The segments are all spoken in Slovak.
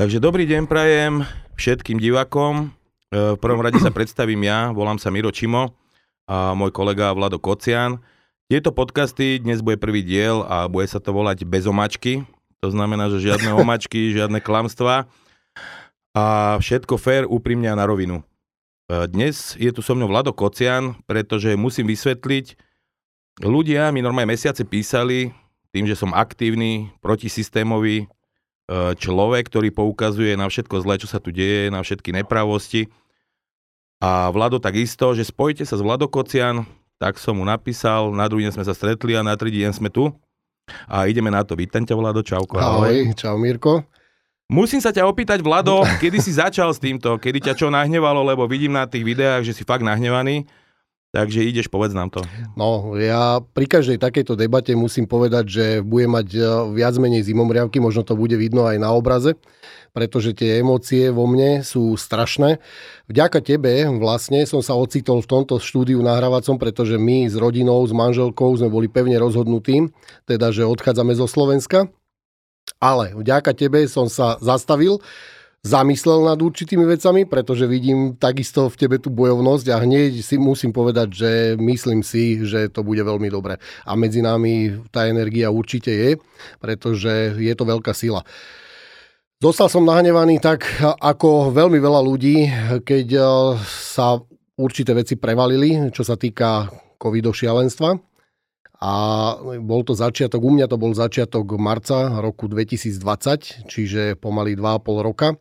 Takže dobrý deň prajem všetkým divakom. E, v prvom rade sa predstavím ja, volám sa Miro Čimo a môj kolega Vlado Kocian. Tieto podcasty, dnes bude prvý diel a bude sa to volať bez omačky. To znamená, že žiadne omačky, žiadne klamstva a všetko fér, úprimne a na rovinu. E, dnes je tu so mnou Vlado Kocian, pretože musím vysvetliť, ľudia mi normálne mesiace písali tým, že som aktívny, protisystémový, človek, ktorý poukazuje na všetko zlé, čo sa tu deje, na všetky nepravosti. A Vlado takisto, že spojite sa s Vlado Kocian, tak som mu napísal, na druhý deň sme sa stretli a na tretí deň sme tu. A ideme na to. Vítam ťa, Vlado, čauko. Ahoj, ahoj čau Mirko. Musím sa ťa opýtať, Vlado, kedy si začal s týmto, kedy ťa čo nahnevalo, lebo vidím na tých videách, že si fakt nahnevaný. Takže ideš, povedz nám to. No, ja pri každej takejto debate musím povedať, že bude mať e, viac menej zimomriavky, možno to bude vidno aj na obraze, pretože tie emócie vo mne sú strašné. Vďaka tebe vlastne som sa ocitol v tomto štúdiu nahrávacom, pretože my s rodinou, s manželkou sme boli pevne rozhodnutí, teda že odchádzame zo Slovenska. Ale vďaka tebe som sa zastavil, zamyslel nad určitými vecami, pretože vidím takisto v tebe tú bojovnosť a hneď si musím povedať, že myslím si, že to bude veľmi dobre. A medzi nami tá energia určite je, pretože je to veľká sila. Dostal som nahnevaný tak ako veľmi veľa ľudí, keď eh, sa určité veci prevalili, čo sa týka covidov. A bol to začiatok, u mňa to bol začiatok marca roku 2020, čiže pomaly 2,5 roka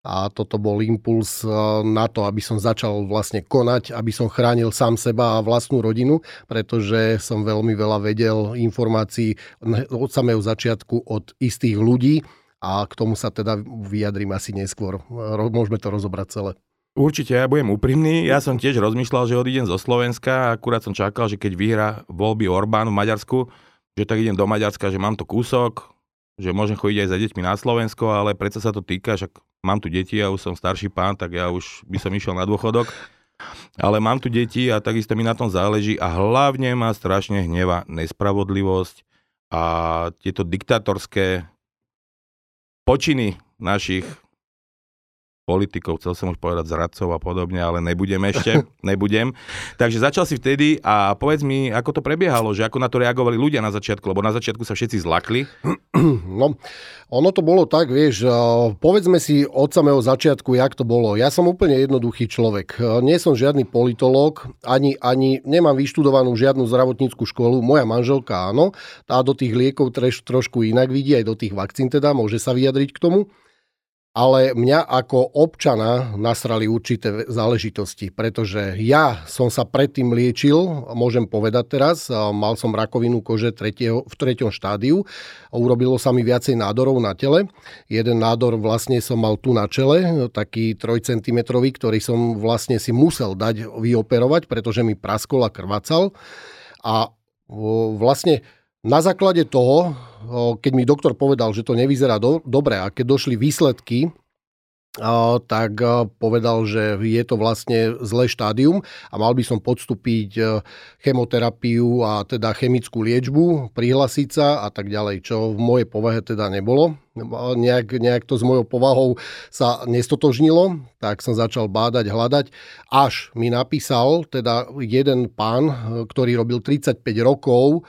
a toto bol impuls eh, na to, aby som začal vlastne konať, aby som chránil sám seba a vlastnú rodinu, pretože som veľmi veľa vedel informácií od samého začiatku od istých ľudí a k tomu sa teda vyjadrím asi neskôr. Môžeme to rozobrať celé. Určite, ja budem úprimný. Ja som tiež rozmýšľal, že odídem zo Slovenska. Akurát som čakal, že keď vyhrá voľby Orbán v Maďarsku, že tak idem do Maďarska, že mám to kúsok, že môžem chodiť aj za deťmi na Slovensko, ale predsa sa to týka, však mám tu deti, ja už som starší pán, tak ja už by som išiel na dôchodok. Ale mám tu deti a takisto mi na tom záleží a hlavne ma strašne hneva nespravodlivosť a tieto diktatorské počiny našich politikov, chcel som už povedať zradcov a podobne, ale nebudem ešte, nebudem. Takže začal si vtedy a povedz mi, ako to prebiehalo, že ako na to reagovali ľudia na začiatku, lebo na začiatku sa všetci zlakli. No, ono to bolo tak, vieš, povedzme si od samého začiatku, jak to bolo. Ja som úplne jednoduchý človek. Nie som žiadny politológ, ani, ani nemám vyštudovanú žiadnu zdravotníckú školu. Moja manželka áno, tá do tých liekov troš, trošku inak vidí, aj do tých vakcín teda, môže sa vyjadriť k tomu ale mňa ako občana nasrali určité záležitosti, pretože ja som sa predtým liečil, môžem povedať teraz, mal som rakovinu kože tretieho, v treťom štádiu, urobilo sa mi viacej nádorov na tele. Jeden nádor vlastne som mal tu na čele, taký 3 cm, ktorý som vlastne si musel dať vyoperovať, pretože mi praskol a krvácal. A vlastne na základe toho, keď mi doktor povedal, že to nevyzerá do, dobre a keď došli výsledky, tak povedal, že je to vlastne zlé štádium a mal by som podstúpiť chemoterapiu a teda chemickú liečbu, prihlasiť sa a tak ďalej, čo v mojej povahe teda nebolo. Nejak, nejak to s mojou povahou sa nestotožnilo, tak som začal bádať, hľadať, až mi napísal teda jeden pán, ktorý robil 35 rokov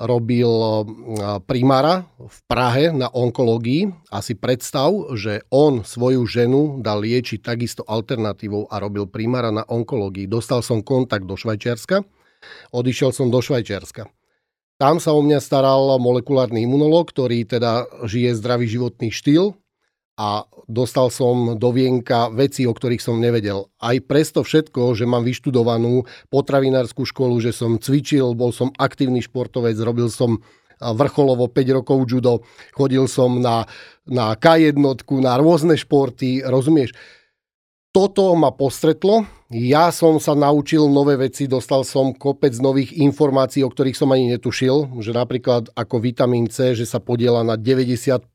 robil primára v Prahe na onkológii a si predstav, že on svoju ženu dal liečiť takisto alternatívou a robil primára na onkológii. Dostal som kontakt do Švajčiarska, odišiel som do Švajčiarska. Tam sa o mňa staral molekulárny imunolog, ktorý teda žije zdravý životný štýl a dostal som do vienka veci, o ktorých som nevedel. Aj presto všetko, že mám vyštudovanú potravinárskú školu, že som cvičil, bol som aktívny športovec, robil som vrcholovo 5 rokov judo, chodil som na, na K1, na rôzne športy, rozumieš? toto ma postretlo. Ja som sa naučil nové veci, dostal som kopec nových informácií, o ktorých som ani netušil, že napríklad ako vitamín C, že sa podiela na 95%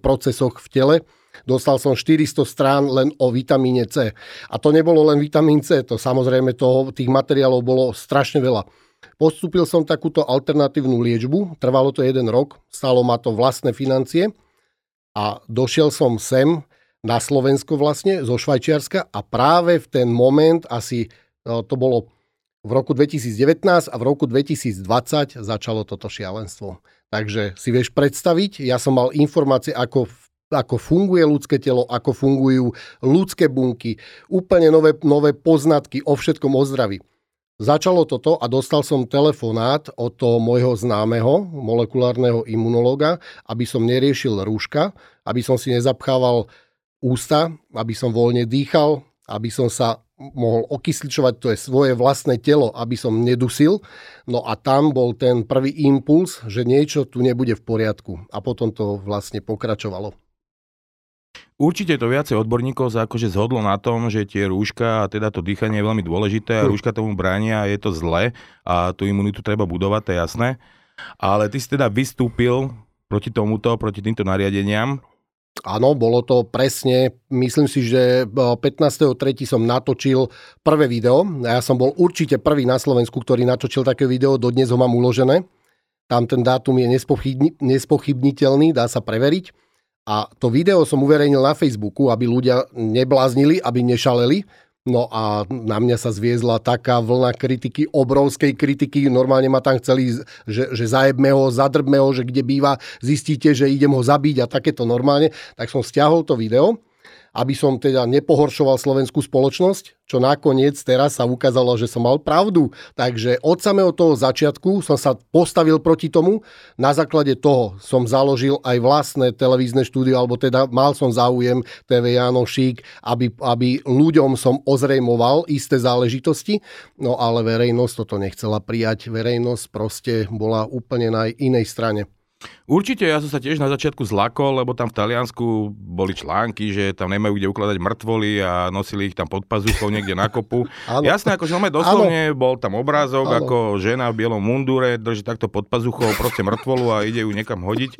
procesoch v tele. Dostal som 400 strán len o vitamíne C. A to nebolo len vitamín C, to samozrejme toho, tých materiálov bolo strašne veľa. Postúpil som takúto alternatívnu liečbu, trvalo to jeden rok, stalo ma to vlastné financie A došiel som sem na Slovensko vlastne, zo Švajčiarska a práve v ten moment asi no, to bolo v roku 2019 a v roku 2020 začalo toto šialenstvo. Takže si vieš predstaviť, ja som mal informácie, ako ako funguje ľudské telo, ako fungujú ľudské bunky, úplne nové, nové poznatky o všetkom o zdraví. Začalo toto a dostal som telefonát od toho môjho známeho molekulárneho imunológa, aby som neriešil rúška, aby som si nezapchával ústa, aby som voľne dýchal, aby som sa mohol okysličovať to je svoje vlastné telo, aby som nedusil. No a tam bol ten prvý impuls, že niečo tu nebude v poriadku. A potom to vlastne pokračovalo. Určite to viacej odborníkov sa akože zhodlo na tom, že tie rúška a teda to dýchanie je veľmi dôležité a hm. rúška tomu bránia a je to zle a tú imunitu treba budovať, to je jasné. Ale ty si teda vystúpil proti tomuto, proti týmto nariadeniam Áno, bolo to presne, myslím si, že 15.3. som natočil prvé video. Ja som bol určite prvý na Slovensku, ktorý natočil také video, dodnes ho mám uložené. Tam ten dátum je nespochybniteľný, dá sa preveriť. A to video som uverejnil na Facebooku, aby ľudia nebláznili, aby nešaleli No a na mňa sa zviezla taká vlna kritiky, obrovskej kritiky. Normálne ma tam chceli, že, že zajebme ho, zadrbme ho, že kde býva, zistíte, že idem ho zabiť a takéto normálne. Tak som stiahol to video aby som teda nepohoršoval slovenskú spoločnosť, čo nakoniec teraz sa ukázalo, že som mal pravdu. Takže od samého toho začiatku som sa postavil proti tomu. Na základe toho som založil aj vlastné televízne štúdio, alebo teda mal som záujem TV Jano Šík, aby, aby ľuďom som ozrejmoval isté záležitosti, no ale verejnosť toto nechcela prijať. Verejnosť proste bola úplne na inej strane. Určite, ja som sa tiež na začiatku zlakol, lebo tam v Taliansku boli články, že tam nemajú kde ukladať mŕtvoly a nosili ich tam pod pazuchou niekde na kopu. Jasné, akože máme doslovne, ano. bol tam obrázok, ano. ako žena v bielom mundúre drží takto pod pazuchou proste mŕtvolu a ide ju niekam hodiť.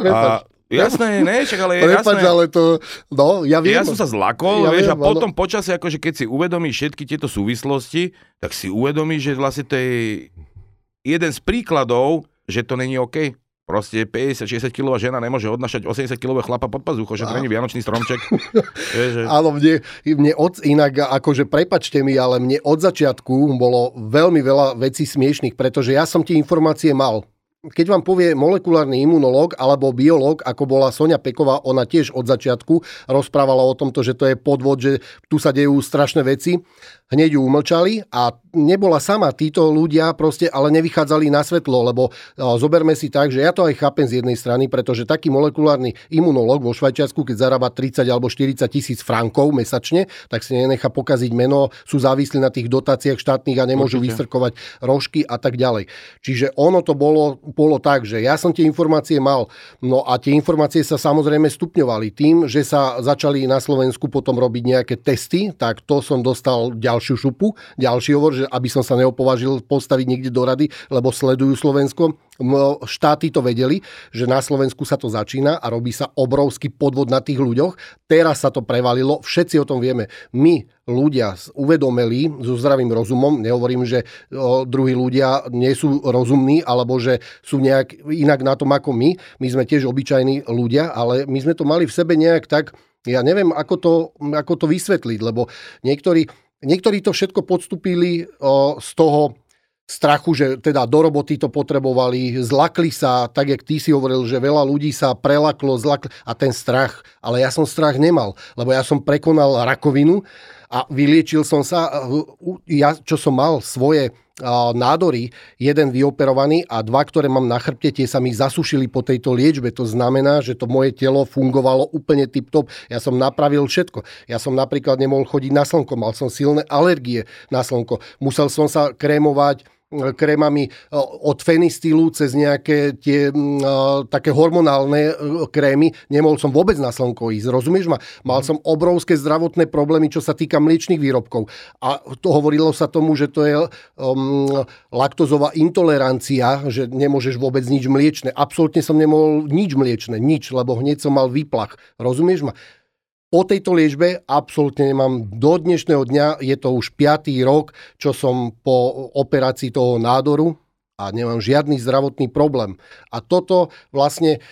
A Jasné, ne, čak, ale je Prepač, jasné. ale to, no, ja viem. Ja som sa zlakol, ja vieš, viem, a potom ano. počasie, akože keď si uvedomíš všetky tieto súvislosti, tak si uvedomíš, že vlastne to je jeden z príkladov že to není OK. Proste 50-60 kg žena nemôže odnašať 80 kg chlapa pod pazucho, že to není vianočný stromček. je, že... Áno, mne, mne od, inak, akože prepačte mi, ale mne od začiatku bolo veľmi veľa vecí smiešných, pretože ja som tie informácie mal keď vám povie molekulárny imunológ alebo biológ, ako bola Sonia Peková, ona tiež od začiatku rozprávala o tomto, že to je podvod, že tu sa dejú strašné veci, hneď ju umlčali a nebola sama. Títo ľudia proste ale nevychádzali na svetlo, lebo zoberme si tak, že ja to aj chápem z jednej strany, pretože taký molekulárny imunológ vo Švajčiarsku, keď zarába 30 alebo 40 tisíc frankov mesačne, tak si nenechá pokaziť meno, sú závislí na tých dotáciách štátnych a nemôžu Určite. vystrkovať rožky a tak ďalej. Čiže ono to bolo, bolo tak, že ja som tie informácie mal, no a tie informácie sa samozrejme stupňovali tým, že sa začali na Slovensku potom robiť nejaké testy, tak to som dostal ďalšiu šupu, ďalší hovor, že aby som sa neopovažil postaviť niekde do rady, lebo sledujú Slovensko. Štáty to vedeli, že na Slovensku sa to začína a robí sa obrovský podvod na tých ľuďoch. Teraz sa to prevalilo, všetci o tom vieme. My, ľudia uvedomeli so zdravým rozumom, nehovorím, že druhí ľudia nie sú rozumní alebo že sú nejak inak na tom ako my. My sme tiež obyčajní ľudia, ale my sme to mali v sebe nejak tak, ja neviem, ako to, ako to vysvetliť, lebo niektorí Niektorí to všetko podstúpili z toho strachu, že teda do roboty to potrebovali, zlakli sa, tak jak ty si hovoril, že veľa ľudí sa prelaklo, zlakli a ten strach, ale ja som strach nemal, lebo ja som prekonal rakovinu a vyliečil som sa, ja čo som mal svoje nádory, jeden vyoperovaný a dva, ktoré mám na chrbte, tie sa mi zasušili po tejto liečbe. To znamená, že to moje telo fungovalo úplne tip-top. Ja som napravil všetko. Ja som napríklad nemohol chodiť na slnko, mal som silné alergie na slnko. Musel som sa krémovať krémami od fenistilu cez nejaké tie také hormonálne krémy. Nemohol som vôbec na slnko ísť, rozumieš ma? Mal som obrovské zdravotné problémy, čo sa týka mliečných výrobkov. A to hovorilo sa tomu, že to je um, laktozová intolerancia, že nemôžeš vôbec nič mliečne. Absolútne som nemohol nič mliečne, nič, lebo hneď som mal výplach. Rozumieš ma? Po tejto liečbe absolútne nemám do dnešného dňa, je to už 5. rok, čo som po operácii toho nádoru a nemám žiadny zdravotný problém. A toto vlastne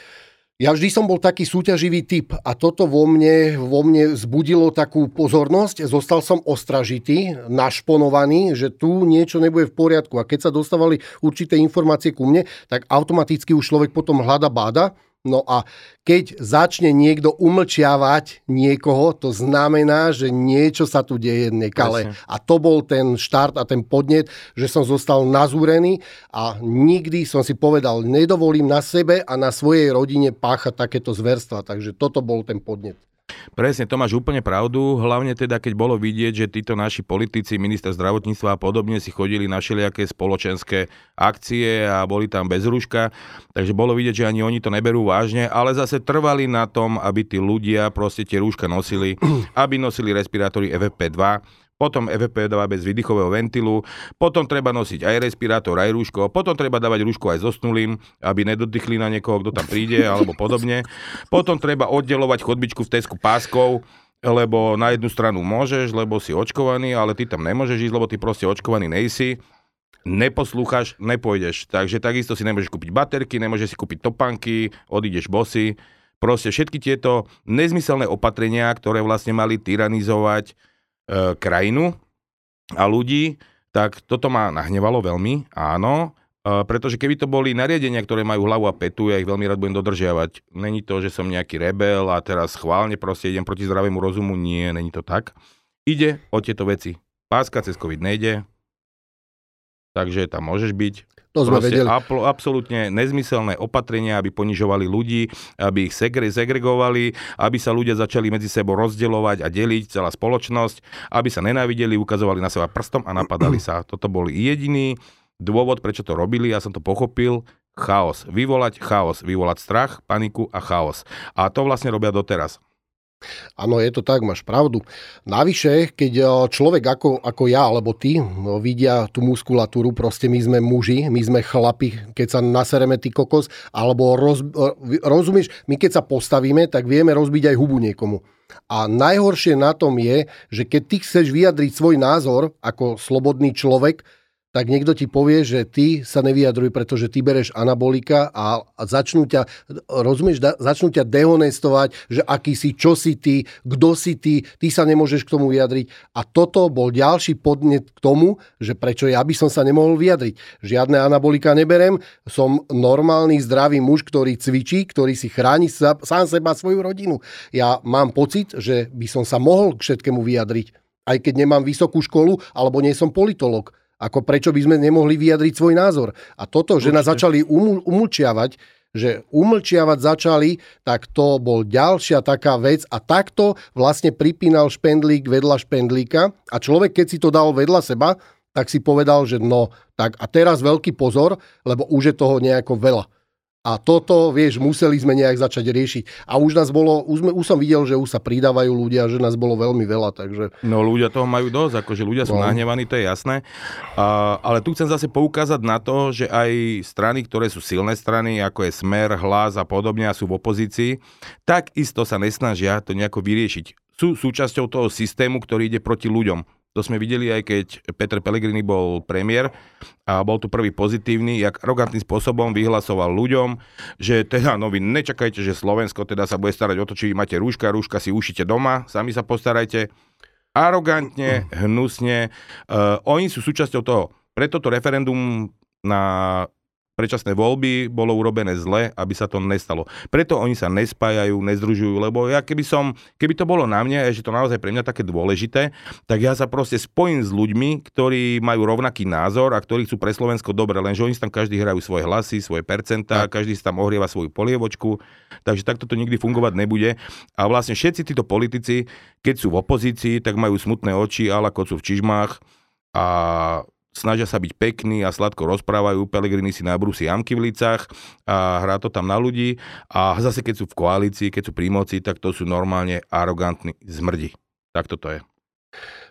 Ja vždy som bol taký súťaživý typ a toto vo mne, vo mne zbudilo takú pozornosť. Zostal som ostražitý, našponovaný, že tu niečo nebude v poriadku. A keď sa dostávali určité informácie ku mne, tak automaticky už človek potom hľada báda No a keď začne niekto umlčiavať niekoho, to znamená, že niečo sa tu deje nekale. Presne. A to bol ten štart a ten podnet, že som zostal nazúrený a nikdy som si povedal, nedovolím na sebe a na svojej rodine páchať takéto zverstva. Takže toto bol ten podnet. Presne, to máš úplne pravdu, hlavne teda, keď bolo vidieť, že títo naši politici, minister zdravotníctva a podobne si chodili na všelijaké spoločenské akcie a boli tam bez rúška, takže bolo vidieť, že ani oni to neberú vážne, ale zase trvali na tom, aby tí ľudia proste tie rúška nosili, aby nosili respirátory FFP2, potom FFP2 bez výdychového ventilu, potom treba nosiť aj respirátor, aj rúško, potom treba dávať rúško aj zosnulým, aby nedodychli na niekoho, kto tam príde, alebo podobne. Potom treba oddelovať chodbičku v Tesku páskou, lebo na jednu stranu môžeš, lebo si očkovaný, ale ty tam nemôžeš ísť, lebo ty proste očkovaný nejsi neposlúchaš, nepôjdeš. Takže takisto si nemôžeš kúpiť baterky, nemôžeš si kúpiť topanky, odídeš bosy. Proste všetky tieto nezmyselné opatrenia, ktoré vlastne mali tyranizovať krajinu a ľudí, tak toto ma nahnevalo veľmi, áno, e, pretože keby to boli nariadenia, ktoré majú hlavu a petu, ja ich veľmi rád budem dodržiavať. Není to, že som nejaký rebel a teraz schválne proste idem proti zdravému rozumu, nie, není to tak. Ide o tieto veci. Páska cez COVID nejde, takže tam môžeš byť. To sme vedeli. Apl- absolútne nezmyselné opatrenia, aby ponižovali ľudí, aby ich segre- segregovali, aby sa ľudia začali medzi sebou rozdeľovať a deliť celá spoločnosť, aby sa nenávideli, ukazovali na seba prstom a napadali sa. Toto bol jediný dôvod, prečo to robili, ja som to pochopil, chaos. Vyvolať chaos, vyvolať strach, paniku a chaos. A to vlastne robia doteraz. Áno, je to tak, máš pravdu. Navyše, keď e, človek ako, ako ja alebo ty no, vidia tú muskulatúru, proste my sme muži, my sme chlapi, keď sa nasereme ty kokos, alebo roz, e, rozumieš, my keď sa postavíme, tak vieme rozbiť aj hubu niekomu. A najhoršie na tom je, že keď ty chceš vyjadriť svoj názor ako slobodný človek, tak niekto ti povie, že ty sa nevyjadruj, pretože ty bereš anabolika a, začnú ťa, rozumieš, začnú ťa dehonestovať, že aký si, čo si ty, kto si ty, ty sa nemôžeš k tomu vyjadriť. A toto bol ďalší podnet k tomu, že prečo ja by som sa nemohol vyjadriť. Žiadne anabolika neberem, som normálny, zdravý muž, ktorý cvičí, ktorý si chráni sa, sám seba svoju rodinu. Ja mám pocit, že by som sa mohol k všetkému vyjadriť aj keď nemám vysokú školu alebo nie som politolog. Ako prečo by sme nemohli vyjadriť svoj názor. A toto, že nás začali uml- umlčiavať, že umlčiavať začali, tak to bol ďalšia taká vec a takto vlastne pripínal špendlík vedľa špendlíka a človek, keď si to dal vedľa seba, tak si povedal, že no, tak a teraz veľký pozor, lebo už je toho nejako veľa. A toto, vieš, museli sme nejak začať riešiť. A už nás bolo, už, sme, už som videl, že už sa pridávajú ľudia, že nás bolo veľmi veľa, takže... No ľudia toho majú dosť, akože ľudia sú no. nahnevaní, to je jasné. A, ale tu chcem zase poukázať na to, že aj strany, ktoré sú silné strany, ako je Smer, Hlas a podobne a sú v opozícii, tak isto sa nesnažia to nejako vyriešiť. Sú súčasťou toho systému, ktorý ide proti ľuďom to sme videli aj keď Peter Pellegrini bol premiér a bol tu prvý pozitívny, jak arogantným spôsobom vyhlasoval ľuďom, že teda, no vy nečakajte, že Slovensko teda sa bude starať o to, či máte rúška, rúška si ušite doma, sami sa postarajte. Arogantne, hnusne. Uh, oni sú súčasťou toho. Preto to referendum na predčasné voľby bolo urobené zle, aby sa to nestalo. Preto oni sa nespájajú, nezdružujú, lebo ja keby som, keby to bolo na mne, že to naozaj pre mňa také dôležité, tak ja sa proste spojím s ľuďmi, ktorí majú rovnaký názor a ktorí chcú pre Slovensko dobre, lenže oni tam každý hrajú svoje hlasy, svoje percentá, každý si tam ohrieva svoju polievočku, takže takto to nikdy fungovať nebude. A vlastne všetci títo politici, keď sú v opozícii, tak majú smutné oči, ale ako sú v čižmách a snažia sa byť pekní a sladko rozprávajú, Pelegrini si nabrúsi jamky v licách a hrá to tam na ľudí a zase keď sú v koalícii, keď sú pri moci, tak to sú normálne arogantní zmrdi. Tak toto je.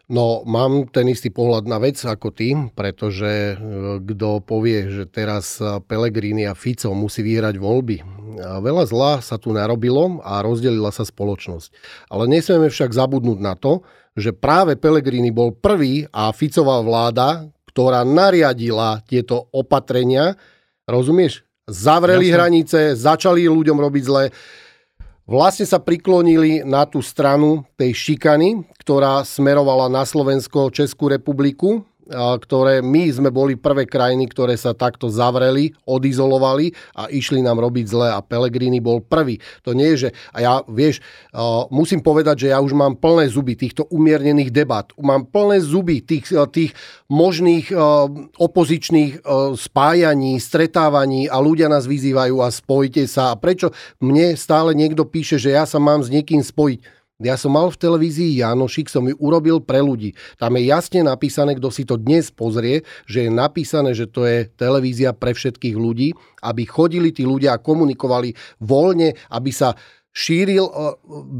No, mám ten istý pohľad na vec ako ty, pretože e, kto povie, že teraz Pelegrini a Fico musí vyhrať voľby. Veľa zla sa tu narobilo a rozdelila sa spoločnosť. Ale nesmieme však zabudnúť na to, že práve Pelegrini bol prvý a Ficová vláda, ktorá nariadila tieto opatrenia, rozumieš? zavreli Jasne. hranice, začali ľuďom robiť zle. Vlastne sa priklonili na tú stranu tej šikany, ktorá smerovala na Slovensko, Českú republiku ktoré my sme boli prvé krajiny, ktoré sa takto zavreli, odizolovali a išli nám robiť zle a Pelegrini bol prvý. To nie je, že... A ja, vieš, musím povedať, že ja už mám plné zuby týchto umiernených debat. Mám plné zuby tých, tých možných opozičných spájaní, stretávaní a ľudia nás vyzývajú a spojite sa. A prečo mne stále niekto píše, že ja sa mám s niekým spojiť? Ja som mal v televízii Janošik, som ju urobil pre ľudí. Tam je jasne napísané, kto si to dnes pozrie, že je napísané, že to je televízia pre všetkých ľudí, aby chodili tí ľudia a komunikovali voľne, aby sa šíril, e,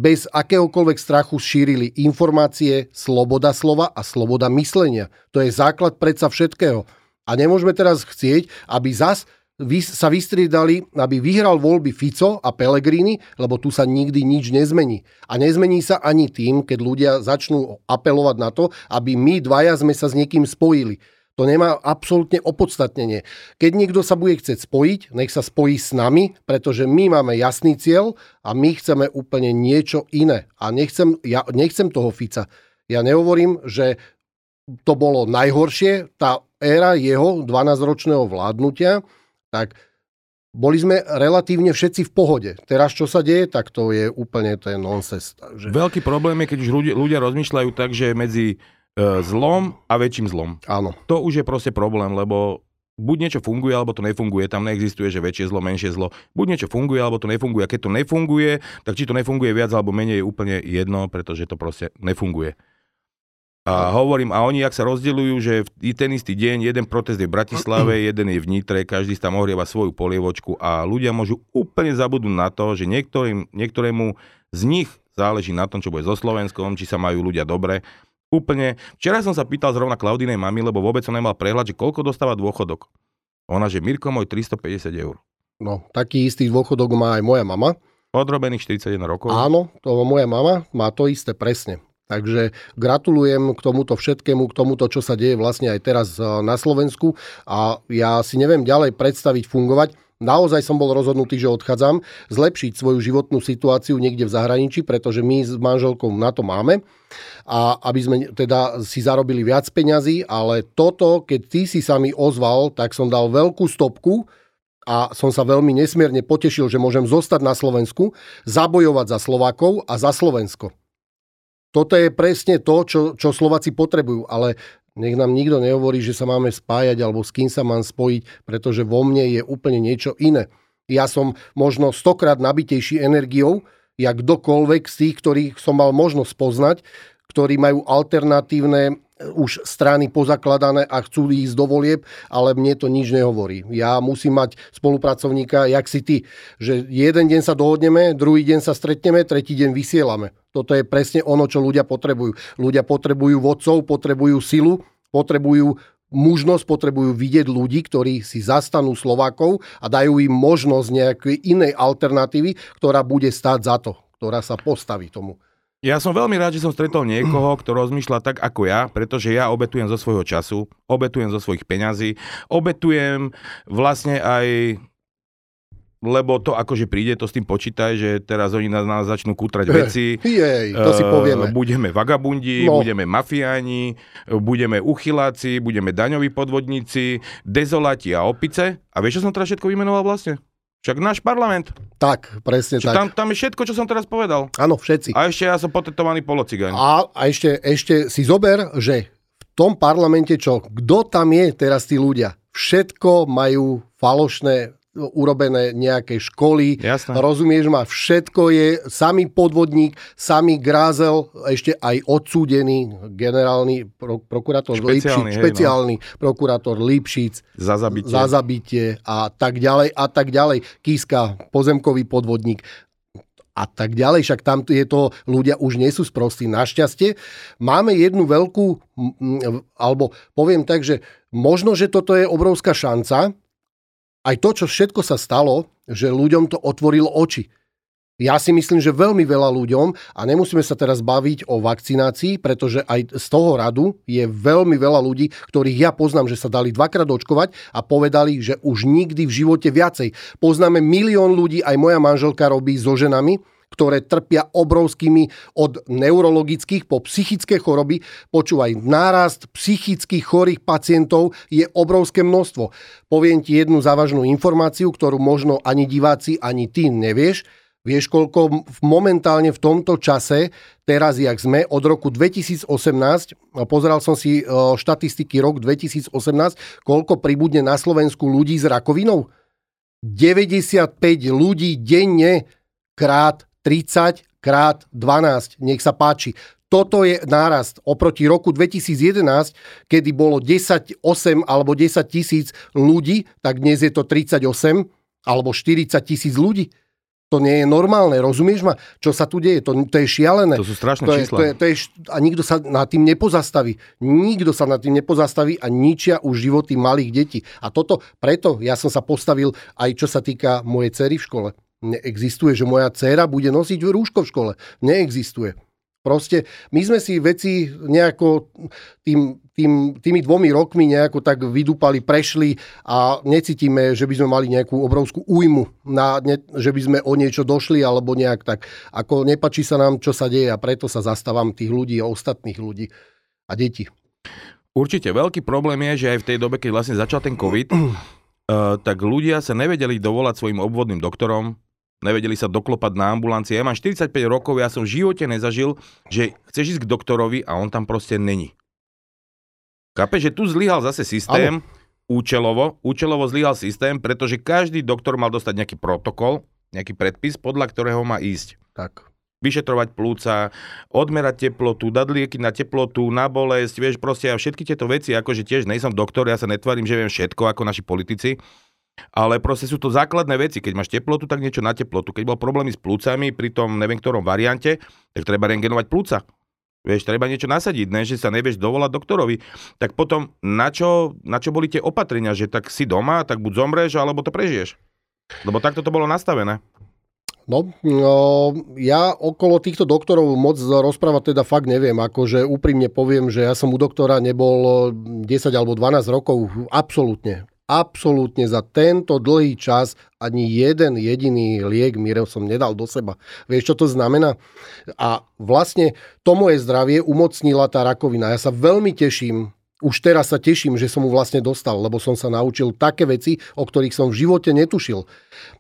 bez akéhokoľvek strachu šírili informácie, sloboda slova a sloboda myslenia. To je základ predsa všetkého. A nemôžeme teraz chcieť, aby zas sa vystriedali, aby vyhral voľby Fico a Pellegrini, lebo tu sa nikdy nič nezmení. A nezmení sa ani tým, keď ľudia začnú apelovať na to, aby my dvaja sme sa s niekým spojili. To nemá absolútne opodstatnenie. Keď niekto sa bude chcieť spojiť, nech sa spojí s nami, pretože my máme jasný cieľ a my chceme úplne niečo iné. A nechcem, ja nechcem toho Fica. Ja nehovorím, že to bolo najhoršie, tá éra jeho 12-ročného vládnutia, tak boli sme relatívne všetci v pohode. Teraz čo sa deje, tak to je úplne to je nonsense. Takže... Veľký problém je, keď už ľudia, ľudia rozmýšľajú tak, že medzi e, zlom a väčším zlom. Áno. To už je proste problém, lebo buď niečo funguje, alebo to nefunguje. Tam neexistuje, že väčšie zlo, menšie zlo. Buď niečo funguje, alebo to nefunguje. A keď to nefunguje, tak či to nefunguje viac alebo menej je úplne jedno, pretože to proste nefunguje. A hovorím, a oni, ak sa rozdeľujú, že v ten istý deň jeden protest je v Bratislave, jeden je v Nitre, každý tam ohrieva svoju polievočku a ľudia môžu úplne zabudnúť na to, že niektorým, niektorému z nich záleží na tom, čo bude so Slovenskom, či sa majú ľudia dobre. Úplne. Včera som sa pýtal zrovna Klaudinej mami, lebo vôbec som nemal prehľad, že koľko dostáva dôchodok. Ona, že Mirko môj 350 eur. No, taký istý dôchodok má aj moja mama. Odrobených 41 rokov. Áno, to moja mama má to isté presne. Takže gratulujem k tomuto všetkému, k tomuto, čo sa deje vlastne aj teraz eh, na Slovensku a ja si neviem ďalej predstaviť fungovať. Naozaj som bol rozhodnutý, že odchádzam, zlepšiť svoju životnú situáciu niekde v zahraničí, pretože my s manželkou na to máme a aby sme teda si zarobili viac peňazí, ale toto, keď ty si sa mi ozval, tak som dal veľkú stopku, a som sa veľmi nesmierne potešil, že môžem zostať na Slovensku, zabojovať za Slovákov a za Slovensko. Toto je presne to, čo, čo Slováci potrebujú, ale nech nám nikto nehovorí, že sa máme spájať alebo s kým sa mám spojiť, pretože vo mne je úplne niečo iné. Ja som možno stokrát nabitejší energiou, jak kdokoľvek z tých, ktorých som mal možnosť poznať, ktorí majú alternatívne už strany pozakladané a chcú ísť do volieb, ale mne to nič nehovorí. Ja musím mať spolupracovníka, jak si ty, že jeden deň sa dohodneme, druhý deň sa stretneme, tretí deň vysielame. Toto je presne ono, čo ľudia potrebujú. Ľudia potrebujú vodcov, potrebujú silu, potrebujú mužnosť, potrebujú vidieť ľudí, ktorí si zastanú Slovákov a dajú im možnosť nejakej inej alternatívy, ktorá bude stáť za to, ktorá sa postaví tomu. Ja som veľmi rád, že som stretol niekoho, kto rozmýšľa tak ako ja, pretože ja obetujem zo svojho času, obetujem zo svojich peňazí, obetujem vlastne aj lebo to akože príde, to s tým počítaj, že teraz oni nás, nás začnú kútrať veci. Jej, to si eh, povieme. Budeme vagabundi, no. budeme mafiáni, budeme uchyláci, budeme daňoví podvodníci, dezolati a opice. A vieš, čo som teraz všetko vymenoval vlastne? Však náš parlament. Tak, presne Čiže tak. Tam, tam je všetko, čo som teraz povedal. Áno, všetci. A ešte ja som potetovaný polocigaň. A, a ešte, ešte si zober, že v tom parlamente čo, kto tam je teraz tí ľudia? Všetko majú falošné urobené nejaké školy. Jasné. Rozumieš ma, všetko je samý podvodník, samý grázel, ešte aj odsúdený generálny pro, prokurátor špeciálny, Lipšic, hej, špeciálny no. prokurátor Lipšic za zabitie. za zabitie a tak ďalej a tak ďalej. Kíska, pozemkový podvodník a tak ďalej. Však tam je to, ľudia už nie sú sprostí. Našťastie máme jednu veľkú, alebo poviem tak, že možno, že toto je obrovská šanca, aj to, čo všetko sa stalo, že ľuďom to otvorilo oči. Ja si myslím, že veľmi veľa ľuďom, a nemusíme sa teraz baviť o vakcinácii, pretože aj z toho radu je veľmi veľa ľudí, ktorých ja poznám, že sa dali dvakrát očkovať a povedali, že už nikdy v živote viacej. Poznáme milión ľudí, aj moja manželka robí so ženami, ktoré trpia obrovskými od neurologických po psychické choroby. Počúvaj, nárast psychických chorých pacientov je obrovské množstvo. Poviem ti jednu závažnú informáciu, ktorú možno ani diváci, ani ty nevieš Vieš, koľko momentálne v tomto čase, teraz jak sme, od roku 2018, pozeral som si štatistiky rok 2018, koľko pribudne na Slovensku ľudí s rakovinou? 95 ľudí denne krát 30 krát 12. Nech sa páči. Toto je nárast oproti roku 2011, kedy bolo 10, 8 alebo 10 tisíc ľudí, tak dnes je to 38 alebo 40 tisíc ľudí. To nie je normálne, rozumieš ma? Čo sa tu deje? To, to je šialené. To sú strašné to je, čísla. To je, to je, a nikto sa nad tým nepozastaví. Nikto sa nad tým nepozastaví a ničia už životy malých detí. A toto, preto ja som sa postavil aj čo sa týka mojej cery v škole. Neexistuje, že moja dcéra bude nosiť rúško v škole. Neexistuje. Proste my sme si veci nejako tým, tým, tými dvomi rokmi nejako tak vydúpali, prešli a necítime, že by sme mali nejakú obrovskú újmu, na, ne, že by sme o niečo došli alebo nejak tak. Ako nepačí sa nám, čo sa deje a preto sa zastávam tých ľudí a ostatných ľudí a detí. Určite. Veľký problém je, že aj v tej dobe, keď vlastne začal ten COVID, uh, tak ľudia sa nevedeli dovolať svojim obvodným doktorom, nevedeli sa doklopať na ambulancii. Ja mám 45 rokov, ja som v živote nezažil, že chceš ísť k doktorovi a on tam proste není. Kape, že tu zlyhal zase systém, ano. účelovo, účelovo zlyhal systém, pretože každý doktor mal dostať nejaký protokol, nejaký predpis, podľa ktorého má ísť. Tak. Vyšetrovať plúca, odmerať teplotu, dať lieky na teplotu, na bolesť, vieš, proste a všetky tieto veci, akože tiež nejsem doktor, ja sa netvarím, že viem všetko ako naši politici, ale proste sú to základné veci. Keď máš teplotu, tak niečo na teplotu. Keď bol problémy s plúcami pri tom neviem ktorom variante, tak treba rengenovať plúca. Vieš, treba niečo nasadiť, ne, že sa nevieš dovolať doktorovi. Tak potom na čo, na čo boli tie opatrenia, že tak si doma, tak buď zomreš, alebo to prežiješ. Lebo takto to bolo nastavené. No, no, ja okolo týchto doktorov moc rozprávať teda fakt neviem. Akože úprimne poviem, že ja som u doktora nebol 10 alebo 12 rokov. Absolútne absolútne za tento dlhý čas ani jeden jediný liek Mirev som nedal do seba. Vieš, čo to znamená? A vlastne to moje zdravie umocnila tá rakovina. Ja sa veľmi teším, už teraz sa teším, že som mu vlastne dostal, lebo som sa naučil také veci, o ktorých som v živote netušil.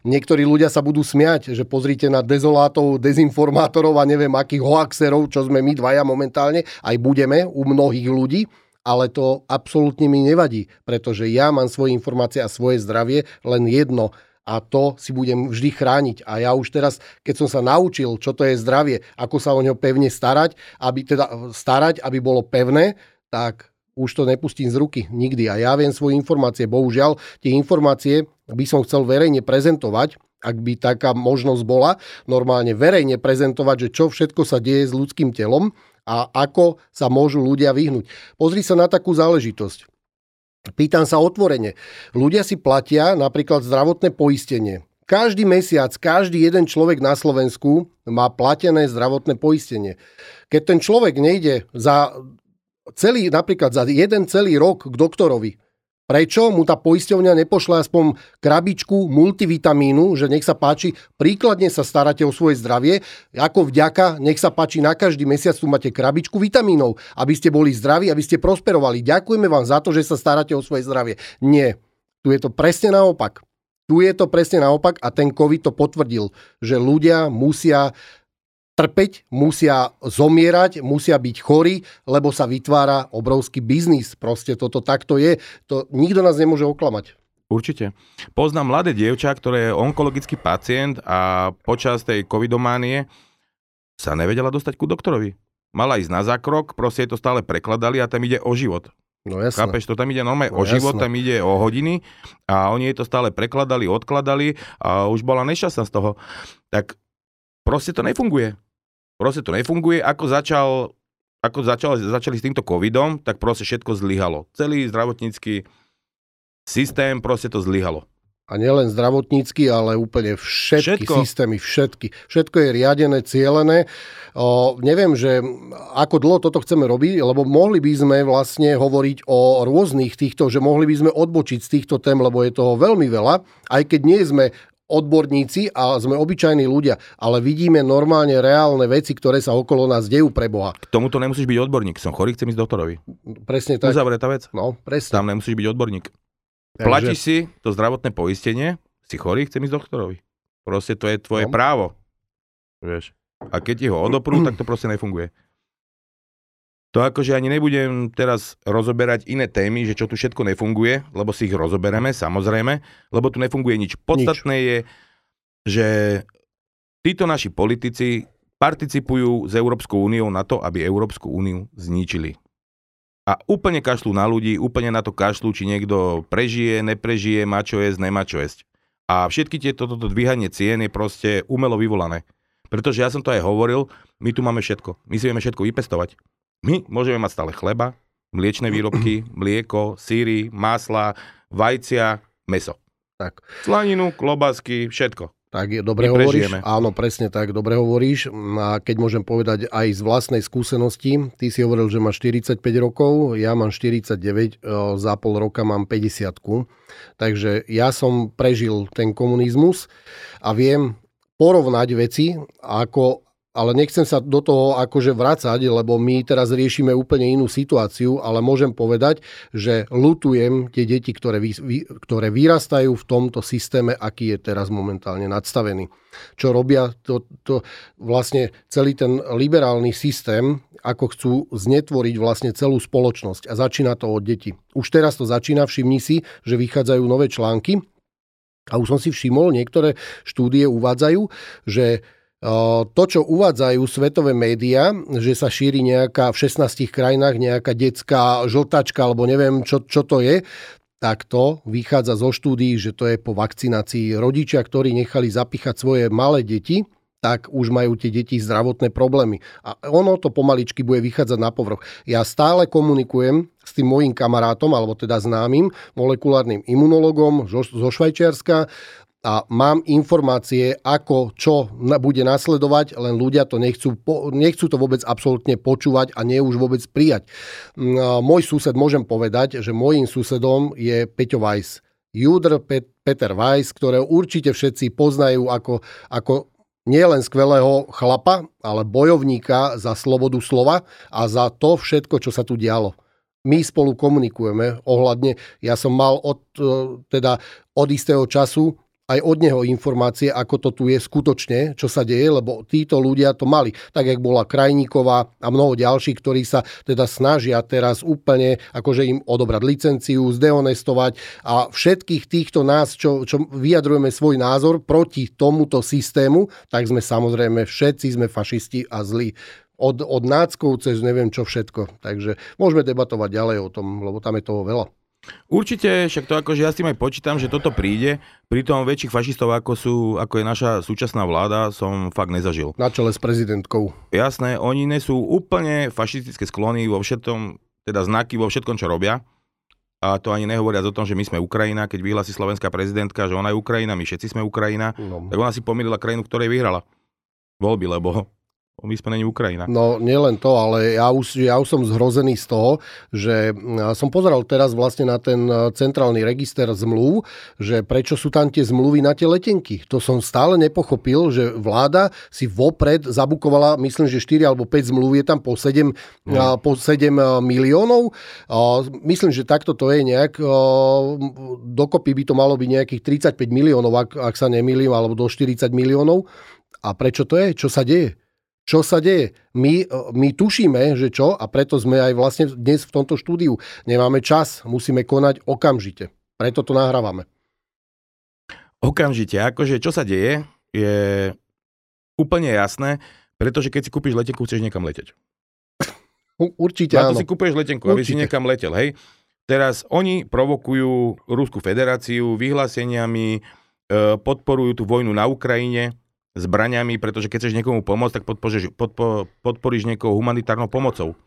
Niektorí ľudia sa budú smiať, že pozrite na dezolátov, dezinformátorov a neviem akých hoaxerov, čo sme my dvaja momentálne, aj budeme u mnohých ľudí ale to absolútne mi nevadí, pretože ja mám svoje informácie a svoje zdravie len jedno a to si budem vždy chrániť. A ja už teraz, keď som sa naučil, čo to je zdravie, ako sa o ňo pevne starať, aby, teda, starať, aby bolo pevné, tak už to nepustím z ruky nikdy. A ja viem svoje informácie. Bohužiaľ, tie informácie by som chcel verejne prezentovať, ak by taká možnosť bola, normálne verejne prezentovať, že čo všetko sa deje s ľudským telom a ako sa môžu ľudia vyhnúť. Pozri sa na takú záležitosť. Pýtam sa otvorene. Ľudia si platia napríklad zdravotné poistenie. Každý mesiac, každý jeden človek na Slovensku má platené zdravotné poistenie. Keď ten človek nejde za celý, napríklad za jeden celý rok k doktorovi, Prečo mu tá poisťovňa nepošle aspoň krabičku multivitamínu, že nech sa páči, príkladne sa staráte o svoje zdravie, ako vďaka, nech sa páči, na každý mesiac tu máte krabičku vitamínov, aby ste boli zdraví, aby ste prosperovali. Ďakujeme vám za to, že sa staráte o svoje zdravie. Nie, tu je to presne naopak. Tu je to presne naopak a ten COVID to potvrdil, že ľudia musia trpeť, musia zomierať, musia byť chorí, lebo sa vytvára obrovský biznis. Proste toto takto je. To nikto nás nemôže oklamať. Určite. Poznám mladé dievča, ktoré je onkologický pacient a počas tej covidománie sa nevedela dostať ku doktorovi. Mala ísť na zákrok, proste to stále prekladali a tam ide o život. No jasné. Chápeš, to tam ide normálne no, o život, jasné. tam ide o hodiny a oni jej to stále prekladali, odkladali a už bola nešťastná z toho. Tak proste to nefunguje. Proste to nefunguje. Ako začal, ako začal, začali s týmto covidom, tak proste všetko zlyhalo. Celý zdravotnícky systém proste to zlyhalo. A nielen zdravotnícky, ale úplne všetky všetko. systémy, všetky. Všetko je riadené, cielené. O, neviem, že ako dlho toto chceme robiť, lebo mohli by sme vlastne hovoriť o rôznych týchto, že mohli by sme odbočiť z týchto tém, lebo je toho veľmi veľa, aj keď nie sme odborníci a sme obyčajní ľudia, ale vidíme normálne reálne veci, ktoré sa okolo nás dejú pre Boha. K tomuto nemusíš byť odborník. Som chorý, chcem ísť doktorovi. Presne tak. Uzavretá vec. No, presne. Tam nemusíš byť odborník. Takže... Platíš si to zdravotné poistenie, si chorý, chcem ísť doktorovi. Proste to je tvoje no. právo. Vieš. A keď ti ho odoprú, tak to proste nefunguje. To akože ani nebudem teraz rozoberať iné témy, že čo tu všetko nefunguje, lebo si ich rozobereme, samozrejme, lebo tu nefunguje nič. Podstatné nič. je, že títo naši politici participujú s Európskou úniou na to, aby Európsku úniu zničili. A úplne kašľú na ľudí, úplne na to kašľú, či niekto prežije, neprežije, má čo jesť, nemá čo jesť. A všetky tieto toto dvíhanie cien je proste umelo vyvolané. Pretože ja som to aj hovoril, my tu máme všetko. My si vieme všetko vypestovať. My môžeme mať stále chleba, mliečne výrobky, mlieko, síry, masla, vajcia, meso. Tak. Slaninu, klobásky, všetko. Tak je, dobre hovoríš. Áno, presne tak, dobre hovoríš. A keď môžem povedať aj z vlastnej skúsenosti, ty si hovoril, že máš 45 rokov, ja mám 49, za pol roka mám 50 Takže ja som prežil ten komunizmus a viem porovnať veci, ako, ale nechcem sa do toho akože vracať, lebo my teraz riešime úplne inú situáciu, ale môžem povedať, že lutujem tie deti, ktoré, vy, ktoré vyrastajú v tomto systéme, aký je teraz momentálne nadstavený. Čo robia to, to vlastne celý ten liberálny systém, ako chcú znetvoriť vlastne celú spoločnosť. A začína to od detí. Už teraz to začína, všimni si, že vychádzajú nové články, a už som si všimol, niektoré štúdie uvádzajú, že to, čo uvádzajú svetové médiá, že sa šíri nejaká v 16 krajinách nejaká detská žltačka, alebo neviem, čo, čo to je, tak to vychádza zo štúdií, že to je po vakcinácii. Rodičia, ktorí nechali zapichať svoje malé deti, tak už majú tie deti zdravotné problémy. A ono to pomaličky bude vychádzať na povrch. Ja stále komunikujem s tým mojim kamarátom, alebo teda známym molekulárnym imunologom zo Švajčiarska a mám informácie, ako čo bude nasledovať, len ľudia to nechcú, nechcú to vôbec absolútne počúvať a nie už vôbec prijať. Mm, môj sused, môžem povedať, že môjim susedom je Peťo Weiss. Pet- Peter Weiss, ktorého určite všetci poznajú ako, ako nie len skvelého chlapa, ale bojovníka za slobodu slova a za to všetko, čo sa tu dialo my spolu komunikujeme ohľadne, ja som mal od, e, teda od istého času aj od neho informácie, ako to tu je skutočne, čo sa deje, lebo títo ľudia to mali. Tak, jak bola Krajníková a mnoho ďalších, ktorí sa teda snažia teraz úplne akože im odobrať licenciu, zdehonestovať a všetkých týchto nás, čo, čo vyjadrujeme svoj názor proti tomuto systému, tak sme samozrejme všetci sme fašisti a zlí od, od náckov cez neviem čo všetko. Takže môžeme debatovať ďalej o tom, lebo tam je toho veľa. Určite, však to akože ja s tým aj počítam, že toto príde. Pritom väčších fašistov, ako, sú, ako je naša súčasná vláda, som fakt nezažil. Na čele s prezidentkou. Jasné, oni nesú úplne fašistické sklony vo všetkom, teda znaky vo všetkom, čo robia. A to ani nehovoria o tom, že my sme Ukrajina, keď vyhlási slovenská prezidentka, že ona je Ukrajina, my všetci sme Ukrajina, no. tak ona si pomýlila krajinu, ktorej vyhrala voľby, lebo není Ukrajina. No nielen to, ale ja už, ja už som zhrozený z toho, že som pozeral teraz vlastne na ten centrálny register zmluv, že prečo sú tam tie zmluvy na tie letenky. To som stále nepochopil, že vláda si vopred zabukovala, myslím, že 4 alebo 5 zmluv je tam po 7, no. po 7 miliónov. Myslím, že takto to je nejak, dokopy by to malo byť nejakých 35 miliónov, ak, ak sa nemýlim, alebo do 40 miliónov. A prečo to je? Čo sa deje? Čo sa deje. My, my tušíme, že čo, a preto sme aj vlastne dnes v tomto štúdiu. Nemáme čas, musíme konať okamžite. Preto to nahrávame. Okamžite. Akože čo sa deje, je úplne jasné, pretože keď si kúpiš letenku, chceš niekam leteť. Určite Na to si kúpeš letenku, Určite. aby si niekam letel, hej. Teraz oni provokujú Rusku federáciu vyhláseniami, e, podporujú tú vojnu na Ukrajine, zbraňami, pretože keď chceš niekomu pomôcť, tak podporíš, podpo, podporíš niekoho humanitárnou pomocou.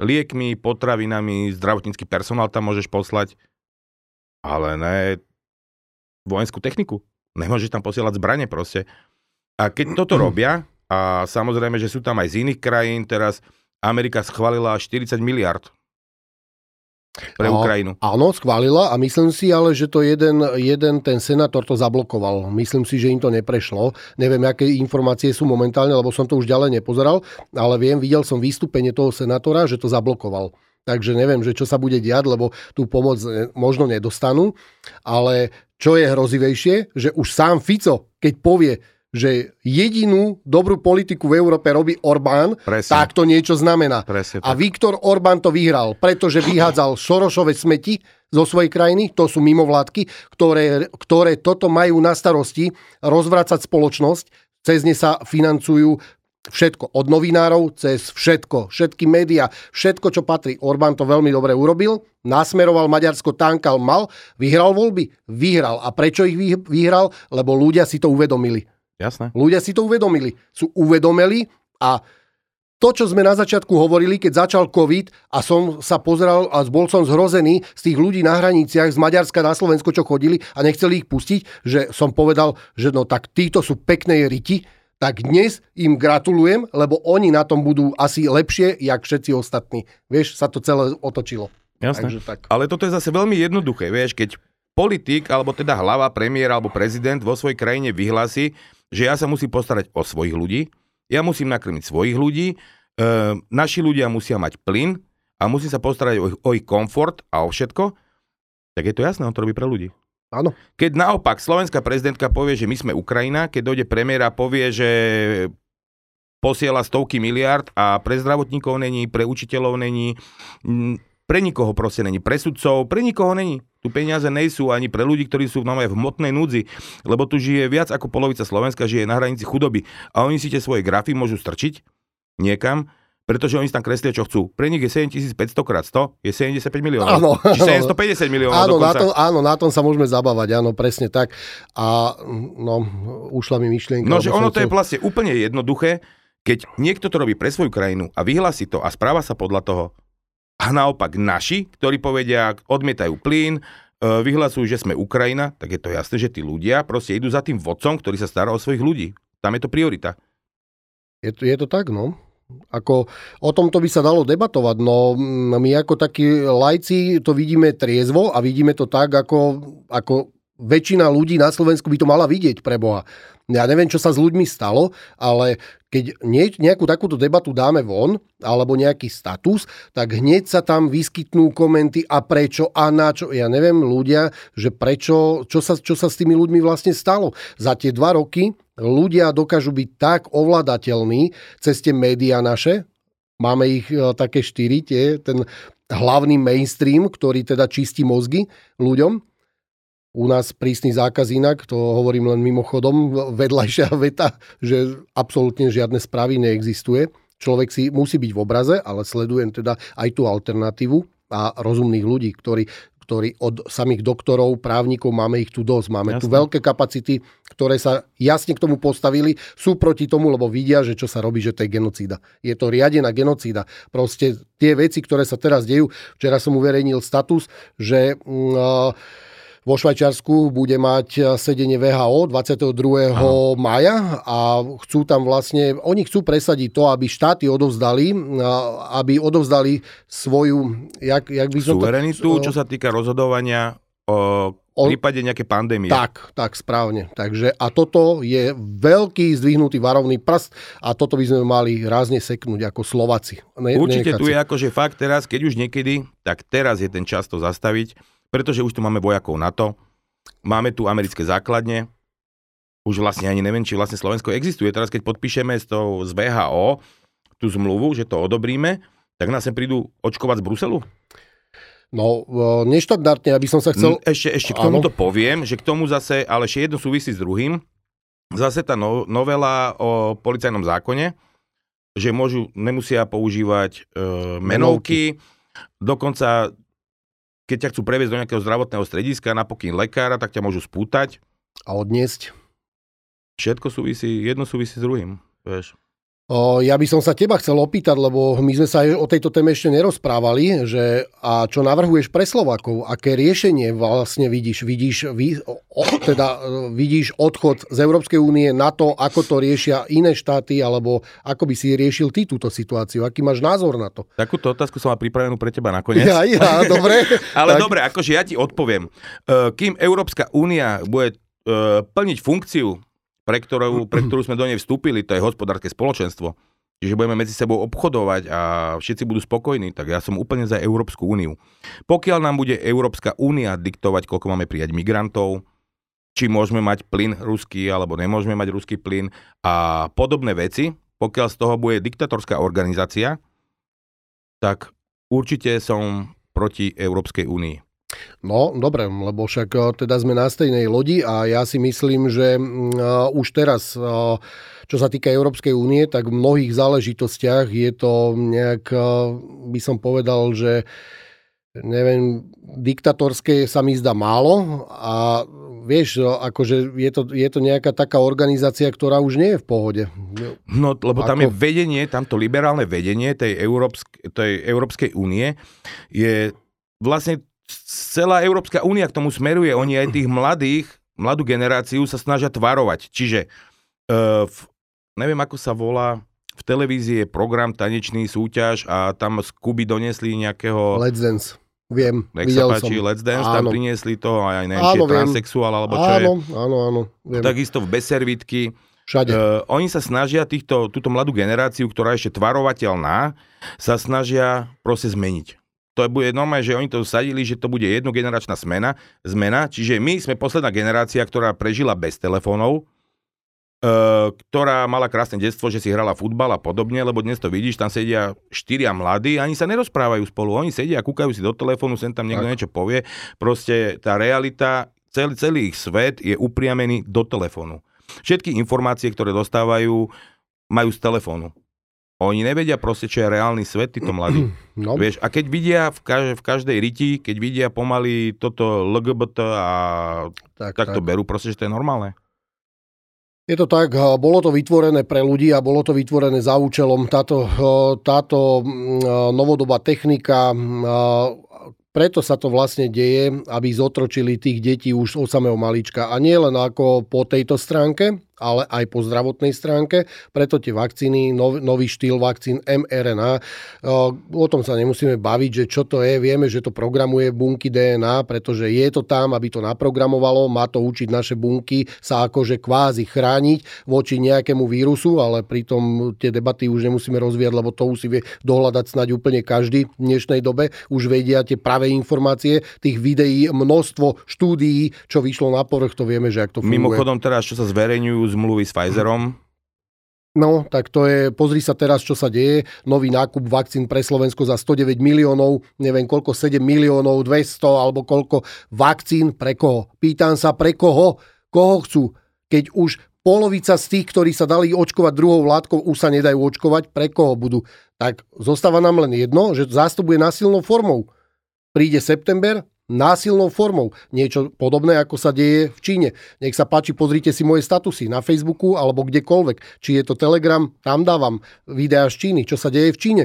Liekmi, potravinami, zdravotnícky personál tam môžeš poslať, ale ne vojenskú techniku. Nemôžeš tam posielať zbranie proste. A keď toto robia, a samozrejme, že sú tam aj z iných krajín, teraz Amerika schválila 40 miliard pre Ukrajinu. Áno, schválila a myslím si ale, že to jeden, jeden ten senátor to zablokoval. Myslím si, že im to neprešlo. Neviem, aké informácie sú momentálne, lebo som to už ďalej nepozeral, ale viem, videl som vystúpenie toho senátora, že to zablokoval. Takže neviem, že čo sa bude diať, lebo tú pomoc možno nedostanú. Ale čo je hrozivejšie, že už sám Fico, keď povie, že jedinú dobrú politiku v Európe robí Orbán, Presne. tak to niečo znamená. Presne, a Viktor Orbán to vyhral, pretože vyhádzal Šorošové smeti zo svojej krajiny, to sú mimovládky, ktoré, ktoré toto majú na starosti, rozvracať spoločnosť, cez ne sa financujú všetko, od novinárov cez všetko, všetky médiá, všetko, čo patrí. Orbán to veľmi dobre urobil, nasmeroval Maďarsko, tankal, mal, vyhral voľby? Vyhral. A prečo ich vyhral? Lebo ľudia si to uvedomili. Jasné. Ľudia si to uvedomili. Sú uvedomili a to, čo sme na začiatku hovorili, keď začal COVID a som sa pozeral a bol som zhrozený z tých ľudí na hraniciach z Maďarska na Slovensko, čo chodili a nechceli ich pustiť, že som povedal, že no tak títo sú pekné riti, tak dnes im gratulujem, lebo oni na tom budú asi lepšie, jak všetci ostatní. Vieš, sa to celé otočilo. Jasné. Takže tak. Ale toto je zase veľmi jednoduché, vieš, keď politik, alebo teda hlava, premiér alebo prezident vo svojej krajine vyhlási, že ja sa musím postarať o svojich ľudí, ja musím nakrmiť svojich ľudí, e, naši ľudia musia mať plyn a musí sa postarať o, o ich komfort a o všetko, tak je to jasné, on to robí pre ľudí. Áno. Keď naopak slovenská prezidentka povie, že my sme Ukrajina, keď dojde premiéra a povie, že posiela stovky miliard a pre zdravotníkov není, pre učiteľov není, pre nikoho proste není, pre sudcov, pre nikoho není. Tu peniaze nejsú ani pre ľudí, ktorí sú v v hmotnej núdzi, lebo tu žije viac ako polovica Slovenska, žije na hranici chudoby a oni si tie svoje grafy môžu strčiť niekam, pretože oni si tam kreslia, čo chcú. Pre nich je 7500 krát 100, je 75 miliónov. Áno. Či 750 miliónov áno, na tom, áno, na tom sa môžeme zabávať, áno, presne tak. A no, ušla mi myšlienka. No, že ono to je vlastne úplne jednoduché, keď niekto to robí pre svoju krajinu a vyhlási to a správa sa podľa toho, a naopak naši, ktorí povedia, odmietajú plyn, e, vyhlasujú, že sme Ukrajina, tak je to jasné, že tí ľudia proste idú za tým vodcom, ktorý sa stará o svojich ľudí. Tam je to priorita. Je to, je to tak, no. Ako, o tomto by sa dalo debatovať, no my ako takí lajci to vidíme triezvo a vidíme to tak, ako, ako väčšina ľudí na Slovensku by to mala vidieť pre Boha. Ja neviem, čo sa s ľuďmi stalo, ale keď nejakú takúto debatu dáme von, alebo nejaký status, tak hneď sa tam vyskytnú komenty a prečo a na čo. Ja neviem ľudia, že prečo, čo sa, čo sa s tými ľuďmi vlastne stalo. Za tie dva roky ľudia dokážu byť tak ovladateľní cez tie médiá naše, máme ich e, také štyri, tie, ten hlavný mainstream, ktorý teda čistí mozgy ľuďom, u nás prísny zákaz inak, to hovorím len mimochodom, vedľajšia veta, že absolútne žiadne správy neexistuje. Človek si musí byť v obraze, ale sledujem teda aj tú alternatívu a rozumných ľudí, ktorí, ktorí od samých doktorov, právnikov, máme ich tu dosť. Máme Jasne. tu veľké kapacity, ktoré sa jasne k tomu postavili, sú proti tomu, lebo vidia, že čo sa robí, že to je genocída. Je to riadená genocída. Proste tie veci, ktoré sa teraz dejú, včera som uverejnil status, že... Uh, vo Švajčiarsku bude mať eh, sedenie VHO 22. Aha. maja a chcú tam vlastne, oni chcú presadiť to, aby štáty odovzdali, eh, aby odovzdali svoju, jak, jak by som Suverenitu, to, čo sa týka rozhodovania o v prípade nejaké pandémie. Tak, tak, správne. Takže a toto je veľký zdvihnutý varovný prst a toto by sme mali rázne seknúť ako Slováci. Ne, Určite tu je akože fakt teraz, keď už niekedy, tak teraz je ten čas to zastaviť pretože už tu máme vojakov NATO, máme tu americké základne, už vlastne ani neviem, či vlastne Slovensko existuje. Teraz keď podpíšeme z, toho, z VHO tú zmluvu, že to odobríme, tak nás sem prídu očkovať z Bruselu? No, neštandardne, aby som sa chcel... Mm, ešte, ešte k tomuto poviem, že k tomu zase, ale ešte jedno súvisí s druhým. Zase tá no, novela o policajnom zákone, že môžu, nemusia používať e, menovky, menovky, dokonca keď ťa chcú previesť do nejakého zdravotného strediska na pokyn lekára, tak ťa môžu spútať. A odniesť. Všetko súvisí, jedno súvisí s druhým, vieš. Ja by som sa teba chcel opýtať, lebo my sme sa o tejto téme ešte nerozprávali, že a čo navrhuješ pre Slovakov, aké riešenie vlastne vidíš? Vidíš, vy, o, teda, vidíš odchod z Európskej únie na to, ako to riešia iné štáty, alebo ako by si riešil ty túto situáciu? Aký máš názor na to? Takúto otázku som mal pripravenú pre teba nakoniec. Ja, ja, dobre. Ale tak. dobre, akože ja ti odpoviem. Kým Európska únia bude plniť funkciu pre ktorú, pre ktorú sme do nej vstúpili, to je hospodárske spoločenstvo, čiže budeme medzi sebou obchodovať a všetci budú spokojní, tak ja som úplne za Európsku úniu. Pokiaľ nám bude Európska únia diktovať, koľko máme prijať migrantov, či môžeme mať plyn ruský, alebo nemôžeme mať ruský plyn a podobné veci, pokiaľ z toho bude diktatorská organizácia, tak určite som proti Európskej únii. No, dobre, lebo však eh, teda sme na stejnej lodi a ja si myslím, že uh, už teraz, uh, čo sa týka Európskej únie, tak v mnohých záležitostiach je to nejak, by som povedal, že neviem, diktatorské sa mi zdá málo a vieš, akože je to, je to nejaká taká organizácia, ktorá už nie je v pohode. No, lebo tam Ako... je vedenie, tamto liberálne vedenie tej, Európsk, tej Európskej únie je vlastne celá Európska únia k tomu smeruje. Oni aj tých mladých, mladú generáciu sa snažia tvarovať. Čiže uh, v, neviem, ako sa volá, v televízii je program tanečný súťaž a tam z Kuby donesli nejakého... Let's Dance. Viem, Nech sa páči, som. Let's Dance, áno. tam priniesli to aj neviem, áno, či je transexuál alebo čo áno, je. Áno, áno, viem. Takisto v Beservitky. Všade. Uh, oni sa snažia týchto, túto mladú generáciu, ktorá je ešte tvarovateľná, sa snažia proste zmeniť to bude normálne, že oni to sadili, že to bude jednogeneračná smena, zmena, čiže my sme posledná generácia, ktorá prežila bez telefónov, e, ktorá mala krásne detstvo, že si hrala futbal a podobne, lebo dnes to vidíš, tam sedia štyria mladí, ani sa nerozprávajú spolu, oni sedia a kúkajú si do telefónu, sem tam niekto tak. niečo povie, proste tá realita, celý, celý ich svet je upriamený do telefónu. Všetky informácie, ktoré dostávajú, majú z telefónu. Oni nevedia proste, čo je reálny svet, títo mladí. No. Vieš, a keď vidia v, kaž- v každej riti, keď vidia pomaly toto LGBT a tak, tak, tak to berú proste, že to je normálne. Je to tak, bolo to vytvorené pre ľudí a bolo to vytvorené za účelom. Táto, táto novodobá technika, preto sa to vlastne deje, aby zotročili tých detí už od samého malička. A nie len ako po tejto stránke, ale aj po zdravotnej stránke. Preto tie vakcíny, nov, nový štýl vakcín mRNA, o tom sa nemusíme baviť, že čo to je. Vieme, že to programuje bunky DNA, pretože je to tam, aby to naprogramovalo, má to učiť naše bunky sa akože kvázi chrániť voči nejakému vírusu, ale pritom tie debaty už nemusíme rozvíjať, lebo to už si vie dohľadať snáď úplne každý v dnešnej dobe. Už vedia tie pravé informácie, tých videí, množstvo štúdií, čo vyšlo na povrch, to vieme, že ak to funguje. Mimochodom teraz, čo sa zverejňujú zmluvy s Pfizerom. No, tak to je, pozri sa teraz, čo sa deje. Nový nákup vakcín pre Slovensko za 109 miliónov, neviem koľko, 7 miliónov, 200 alebo koľko vakcín pre koho. Pýtam sa, pre koho? Koho chcú? Keď už polovica z tých, ktorí sa dali očkovať druhou látkou, už sa nedajú očkovať, pre koho budú? Tak zostáva nám len jedno, že zástup bude násilnou formou. Príde september, násilnou formou. Niečo podobné, ako sa deje v Číne. Nech sa páči, pozrite si moje statusy na Facebooku alebo kdekoľvek. Či je to Telegram, tam dávam videá z Číny, čo sa deje v Číne.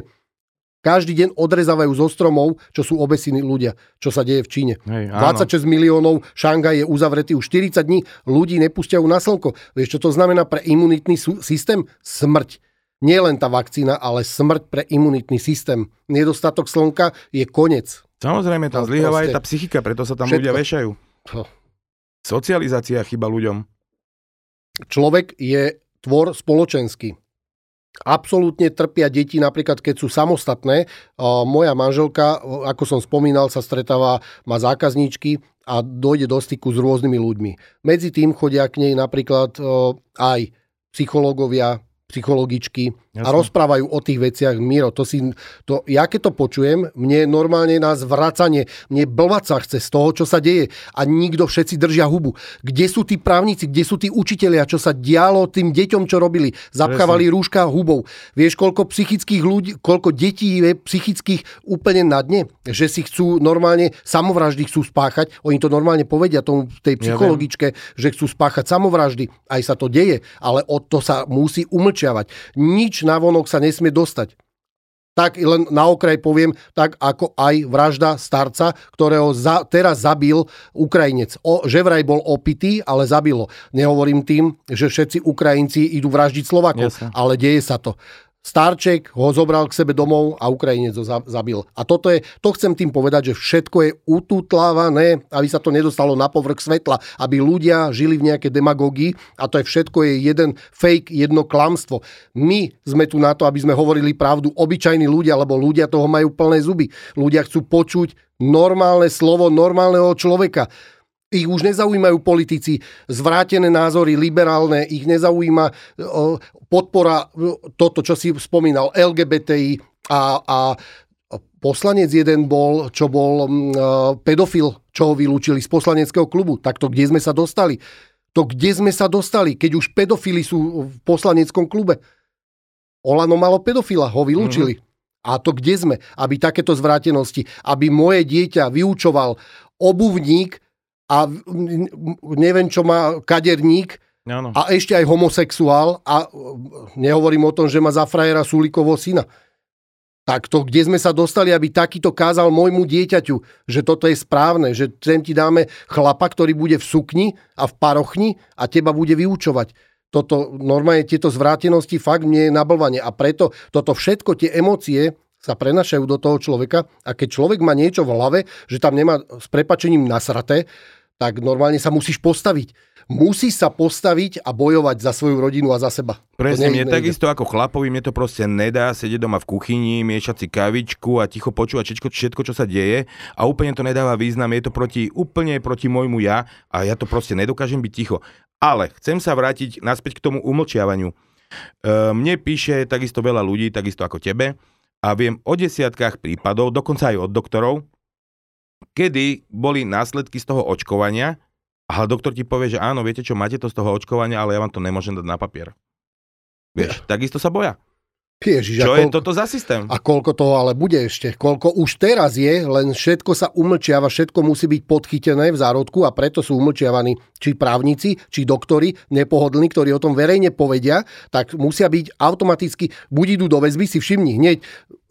Každý deň odrezávajú zo stromov, čo sú obesiny ľudia, čo sa deje v Číne. Hej, 26 miliónov, Šangaj je uzavretý už 40 dní, ľudí nepustia na slnko. Vieš, čo to znamená pre imunitný systém? Smrť. Nie len tá vakcína, ale smrť pre imunitný systém. Nedostatok slnka je koniec. Samozrejme, tam no, zlyháva aj tá psychika, preto sa tam všetko. ľudia vešajú. Socializácia chyba ľuďom. Človek je tvor spoločenský. Absolútne trpia deti, napríklad keď sú samostatné. Moja manželka, ako som spomínal, sa stretáva, má zákazníčky a dojde do styku s rôznymi ľuďmi. Medzi tým chodia k nej napríklad aj psychológovia, psychologičky Jasne. a rozprávajú o tých veciach. Miro, to si, to, ja keď to počujem, mne normálne nás vracanie, mne blvať sa chce z toho, čo sa deje a nikto všetci držia hubu. Kde sú tí právnici, kde sú tí učitelia, čo sa dialo tým deťom, čo robili? Zapchávali rúška hubou. Vieš, koľko psychických ľudí, koľko detí je psychických úplne na dne, že si chcú normálne samovraždy chcú spáchať. Oni to normálne povedia tomu tej psychologičke, ja že chcú spáchať samovraždy. Aj sa to deje, ale od to sa musí umlčiavať. Nič na vonok sa nesmie dostať. Tak len na okraj poviem, tak ako aj vražda starca, ktorého za, teraz zabil Ukrajinec. O, že vraj bol opitý, ale zabilo. Nehovorím tým, že všetci Ukrajinci idú vraždiť Slovakov, Jasne. ale deje sa to. Starček ho zobral k sebe domov a Ukrajinec ho zabil. A toto je, to chcem tým povedať, že všetko je ututlávané, aby sa to nedostalo na povrch svetla, aby ľudia žili v nejakej demagógii a to je všetko je jeden fake, jedno klamstvo. My sme tu na to, aby sme hovorili pravdu, obyčajní ľudia, lebo ľudia toho majú plné zuby. Ľudia chcú počuť normálne slovo normálneho človeka ich už nezaujímajú politici, zvrátené názory, liberálne, ich nezaujíma podpora, toto, čo si spomínal, LGBTI a, a poslanec jeden bol, čo bol pedofil, čo ho vylúčili z poslaneckého klubu. Tak to kde sme sa dostali? To kde sme sa dostali, keď už pedofili sú v poslaneckom klube? Olano malo pedofila, ho vylúčili. Mm-hmm. A to kde sme? Aby takéto zvrátenosti, aby moje dieťa vyučoval obuvník, a neviem, čo má kaderník ano. a ešte aj homosexuál a nehovorím o tom, že má za frajera Sulikovo syna. Tak to, kde sme sa dostali, aby takýto kázal môjmu dieťaťu, že toto je správne, že sem ti dáme chlapa, ktorý bude v sukni a v parochni a teba bude vyučovať. Toto, normálne tieto zvrátenosti fakt mne je nablvanie a preto toto všetko, tie emócie sa prenašajú do toho človeka a keď človek má niečo v hlave, že tam nemá s prepačením nasraté, tak normálne sa musíš postaviť. Musí sa postaviť a bojovať za svoju rodinu a za seba. Presne, mne takisto ako chlapovi, mne to proste nedá sedieť doma v kuchyni, miešať si kavičku a ticho počúvať všetko, všetko, čo sa deje a úplne to nedáva význam, je to proti, úplne proti môjmu ja a ja to proste nedokážem byť ticho. Ale chcem sa vrátiť naspäť k tomu umlčiavaniu. E, mne píše takisto veľa ľudí, takisto ako tebe a viem o desiatkách prípadov, dokonca aj od doktorov, kedy boli následky z toho očkovania, ale doktor ti povie, že áno, viete čo, máte to z toho očkovania, ale ja vám to nemôžem dať na papier. Vieš, ja. takisto sa boja. Ježiš, Čo koľko, je toto za systém? A koľko toho ale bude ešte? Koľko už teraz je, len všetko sa umlčiava, všetko musí byť podchytené v zárodku a preto sú umlčiavaní či právnici, či doktori nepohodlní, ktorí o tom verejne povedia, tak musia byť automaticky, buď idú do väzby, si všimni hneď,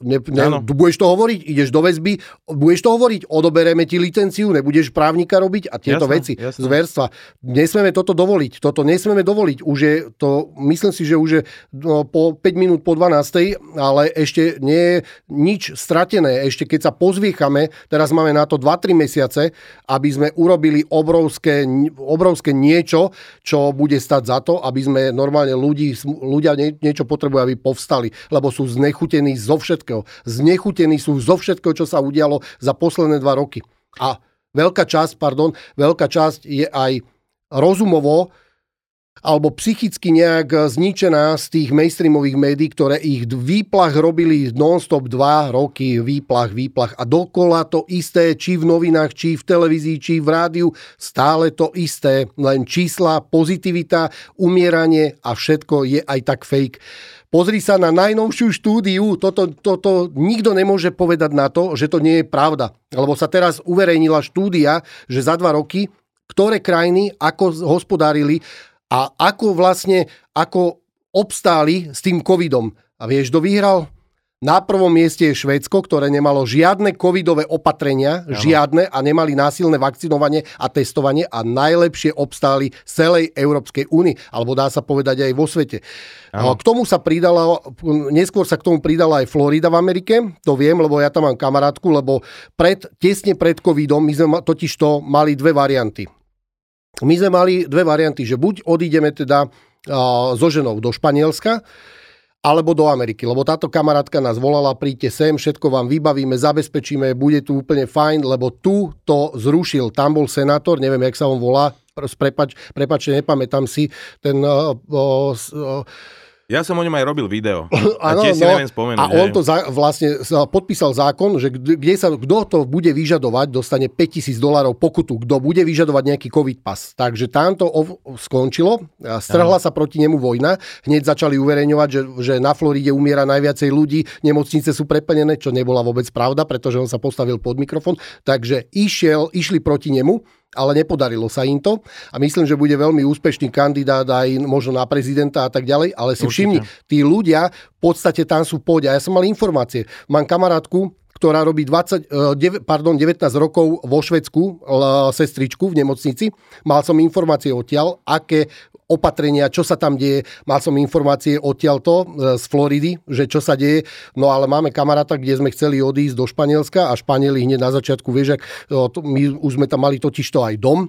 Ne, ne, budeš to hovoriť, ideš do väzby, budeš to hovoriť, odobereme ti licenciu, nebudeš právnika robiť a tieto jasne, veci, jasne. zverstva. Nesmieme toto dovoliť, toto nesmieme dovoliť. Už je to, myslím si, že už je no, po 5 minút po 12, ale ešte nie je nič stratené. Ešte keď sa pozviechame, teraz máme na to 2-3 mesiace, aby sme urobili obrovské, obrovské niečo, čo bude stať za to, aby sme normálne ľudí, ľudia niečo potrebujú, aby povstali, lebo sú znechutení zo všetkého všetkého. Znechutení sú zo všetkého, čo sa udialo za posledné dva roky. A veľká časť, pardon, veľká časť je aj rozumovo alebo psychicky nejak zničená z tých mainstreamových médií, ktoré ich výplach robili non-stop dva roky, výplach, výplach a dokola to isté, či v novinách, či v televízii, či v rádiu, stále to isté, len čísla, pozitivita, umieranie a všetko je aj tak fake. Pozri sa na najnovšiu štúdiu, toto, toto nikto nemôže povedať na to, že to nie je pravda. Lebo sa teraz uverejnila štúdia, že za dva roky, ktoré krajiny ako hospodárili a ako vlastne, ako obstáli s tým covidom. A vieš, kto vyhral? Na prvom mieste je Švédsko, ktoré nemalo žiadne covidové opatrenia, ano. žiadne a nemali násilné vakcinovanie a testovanie a najlepšie obstáli z celej Európskej únie, alebo dá sa povedať aj vo svete. Ano. K tomu sa pridala, neskôr sa k tomu pridala aj Florida v Amerike, to viem, lebo ja tam mám kamarátku, lebo pred, tesne pred covidom my sme totiž to mali dve varianty. My sme mali dve varianty, že buď odídeme teda so ženou do Španielska, alebo do Ameriky, lebo táto kamarátka nás volala, príďte sem, všetko vám vybavíme, zabezpečíme, bude tu úplne fajn, lebo tu to zrušil. Tam bol senátor, neviem, jak sa on volá, prepač, prepačte, nepamätám si, ten... Uh, uh, uh, ja som o ňom aj robil video. A ano, tiež si no, neviem spomenúť. A on to za, vlastne podpísal zákon, že kde sa, kto to bude vyžadovať, dostane 5000 dolarov pokutu, kto bude vyžadovať nejaký covid pas. Takže tam to ov, skončilo, strhla ano. sa proti nemu vojna, hneď začali uverejňovať, že, že na Floride umiera najviacej ľudí, nemocnice sú preplnené, čo nebola vôbec pravda, pretože on sa postavil pod mikrofón, takže išiel, išli proti nemu ale nepodarilo sa im to a myslím, že bude veľmi úspešný kandidát aj možno na prezidenta a tak ďalej, ale si Určite. všimni, tí ľudia v podstate tam sú pôjde. A ja som mal informácie. Mám kamarátku, ktorá robí 20, e, pardon, 19 rokov vo Švedsku, sestričku v nemocnici. Mal som informácie odtiaľ, aké opatrenia, čo sa tam deje. Mal som informácie odtiaľto e, z Floridy, že čo sa deje. No ale máme kamaráta, kde sme chceli odísť do Španielska a Španieli hneď na začiatku, vieš, my už sme tam mali totiž to aj dom,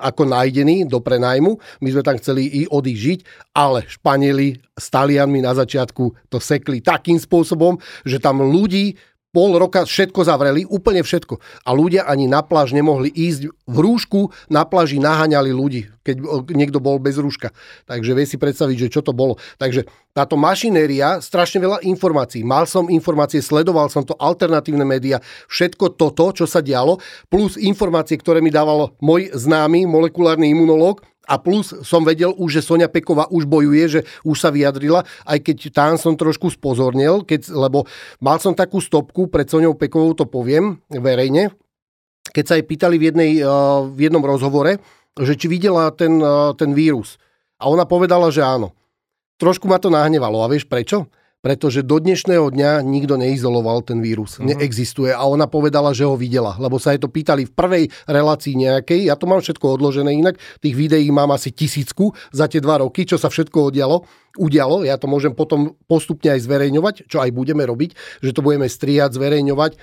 ako nájdený do prenajmu. My sme tam chceli i odísť žiť, ale Španieli s Talianmi na začiatku to sekli takým spôsobom, že tam ľudí pol roka všetko zavreli, úplne všetko. A ľudia ani na pláž nemohli ísť v rúšku, na pláži naháňali ľudí, keď niekto bol bez rúška. Takže vie si predstaviť, že čo to bolo. Takže táto mašinéria, strašne veľa informácií. Mal som informácie, sledoval som to, alternatívne médiá, všetko toto, čo sa dialo, plus informácie, ktoré mi dával môj známy molekulárny imunológ, a plus som vedel už, že Sonia Peková už bojuje, že už sa vyjadrila, aj keď tam som trošku spozornil, keď, lebo mal som takú stopku pred Soniou Pekovou, to poviem verejne, keď sa jej pýtali v, jednej, eh, v jednom rozhovore, že či videla ten, eh, ten vírus. A ona povedala, že áno. Trošku ma to nahnevalo. A vieš prečo? pretože do dnešného dňa nikto neizoloval ten vírus. Uh-huh. Neexistuje. A ona povedala, že ho videla, lebo sa jej to pýtali v prvej relácii nejakej. Ja to mám všetko odložené inak. Tých videí mám asi tisícku za tie dva roky, čo sa všetko udialo. udialo. Ja to môžem potom postupne aj zverejňovať, čo aj budeme robiť, že to budeme striať, zverejňovať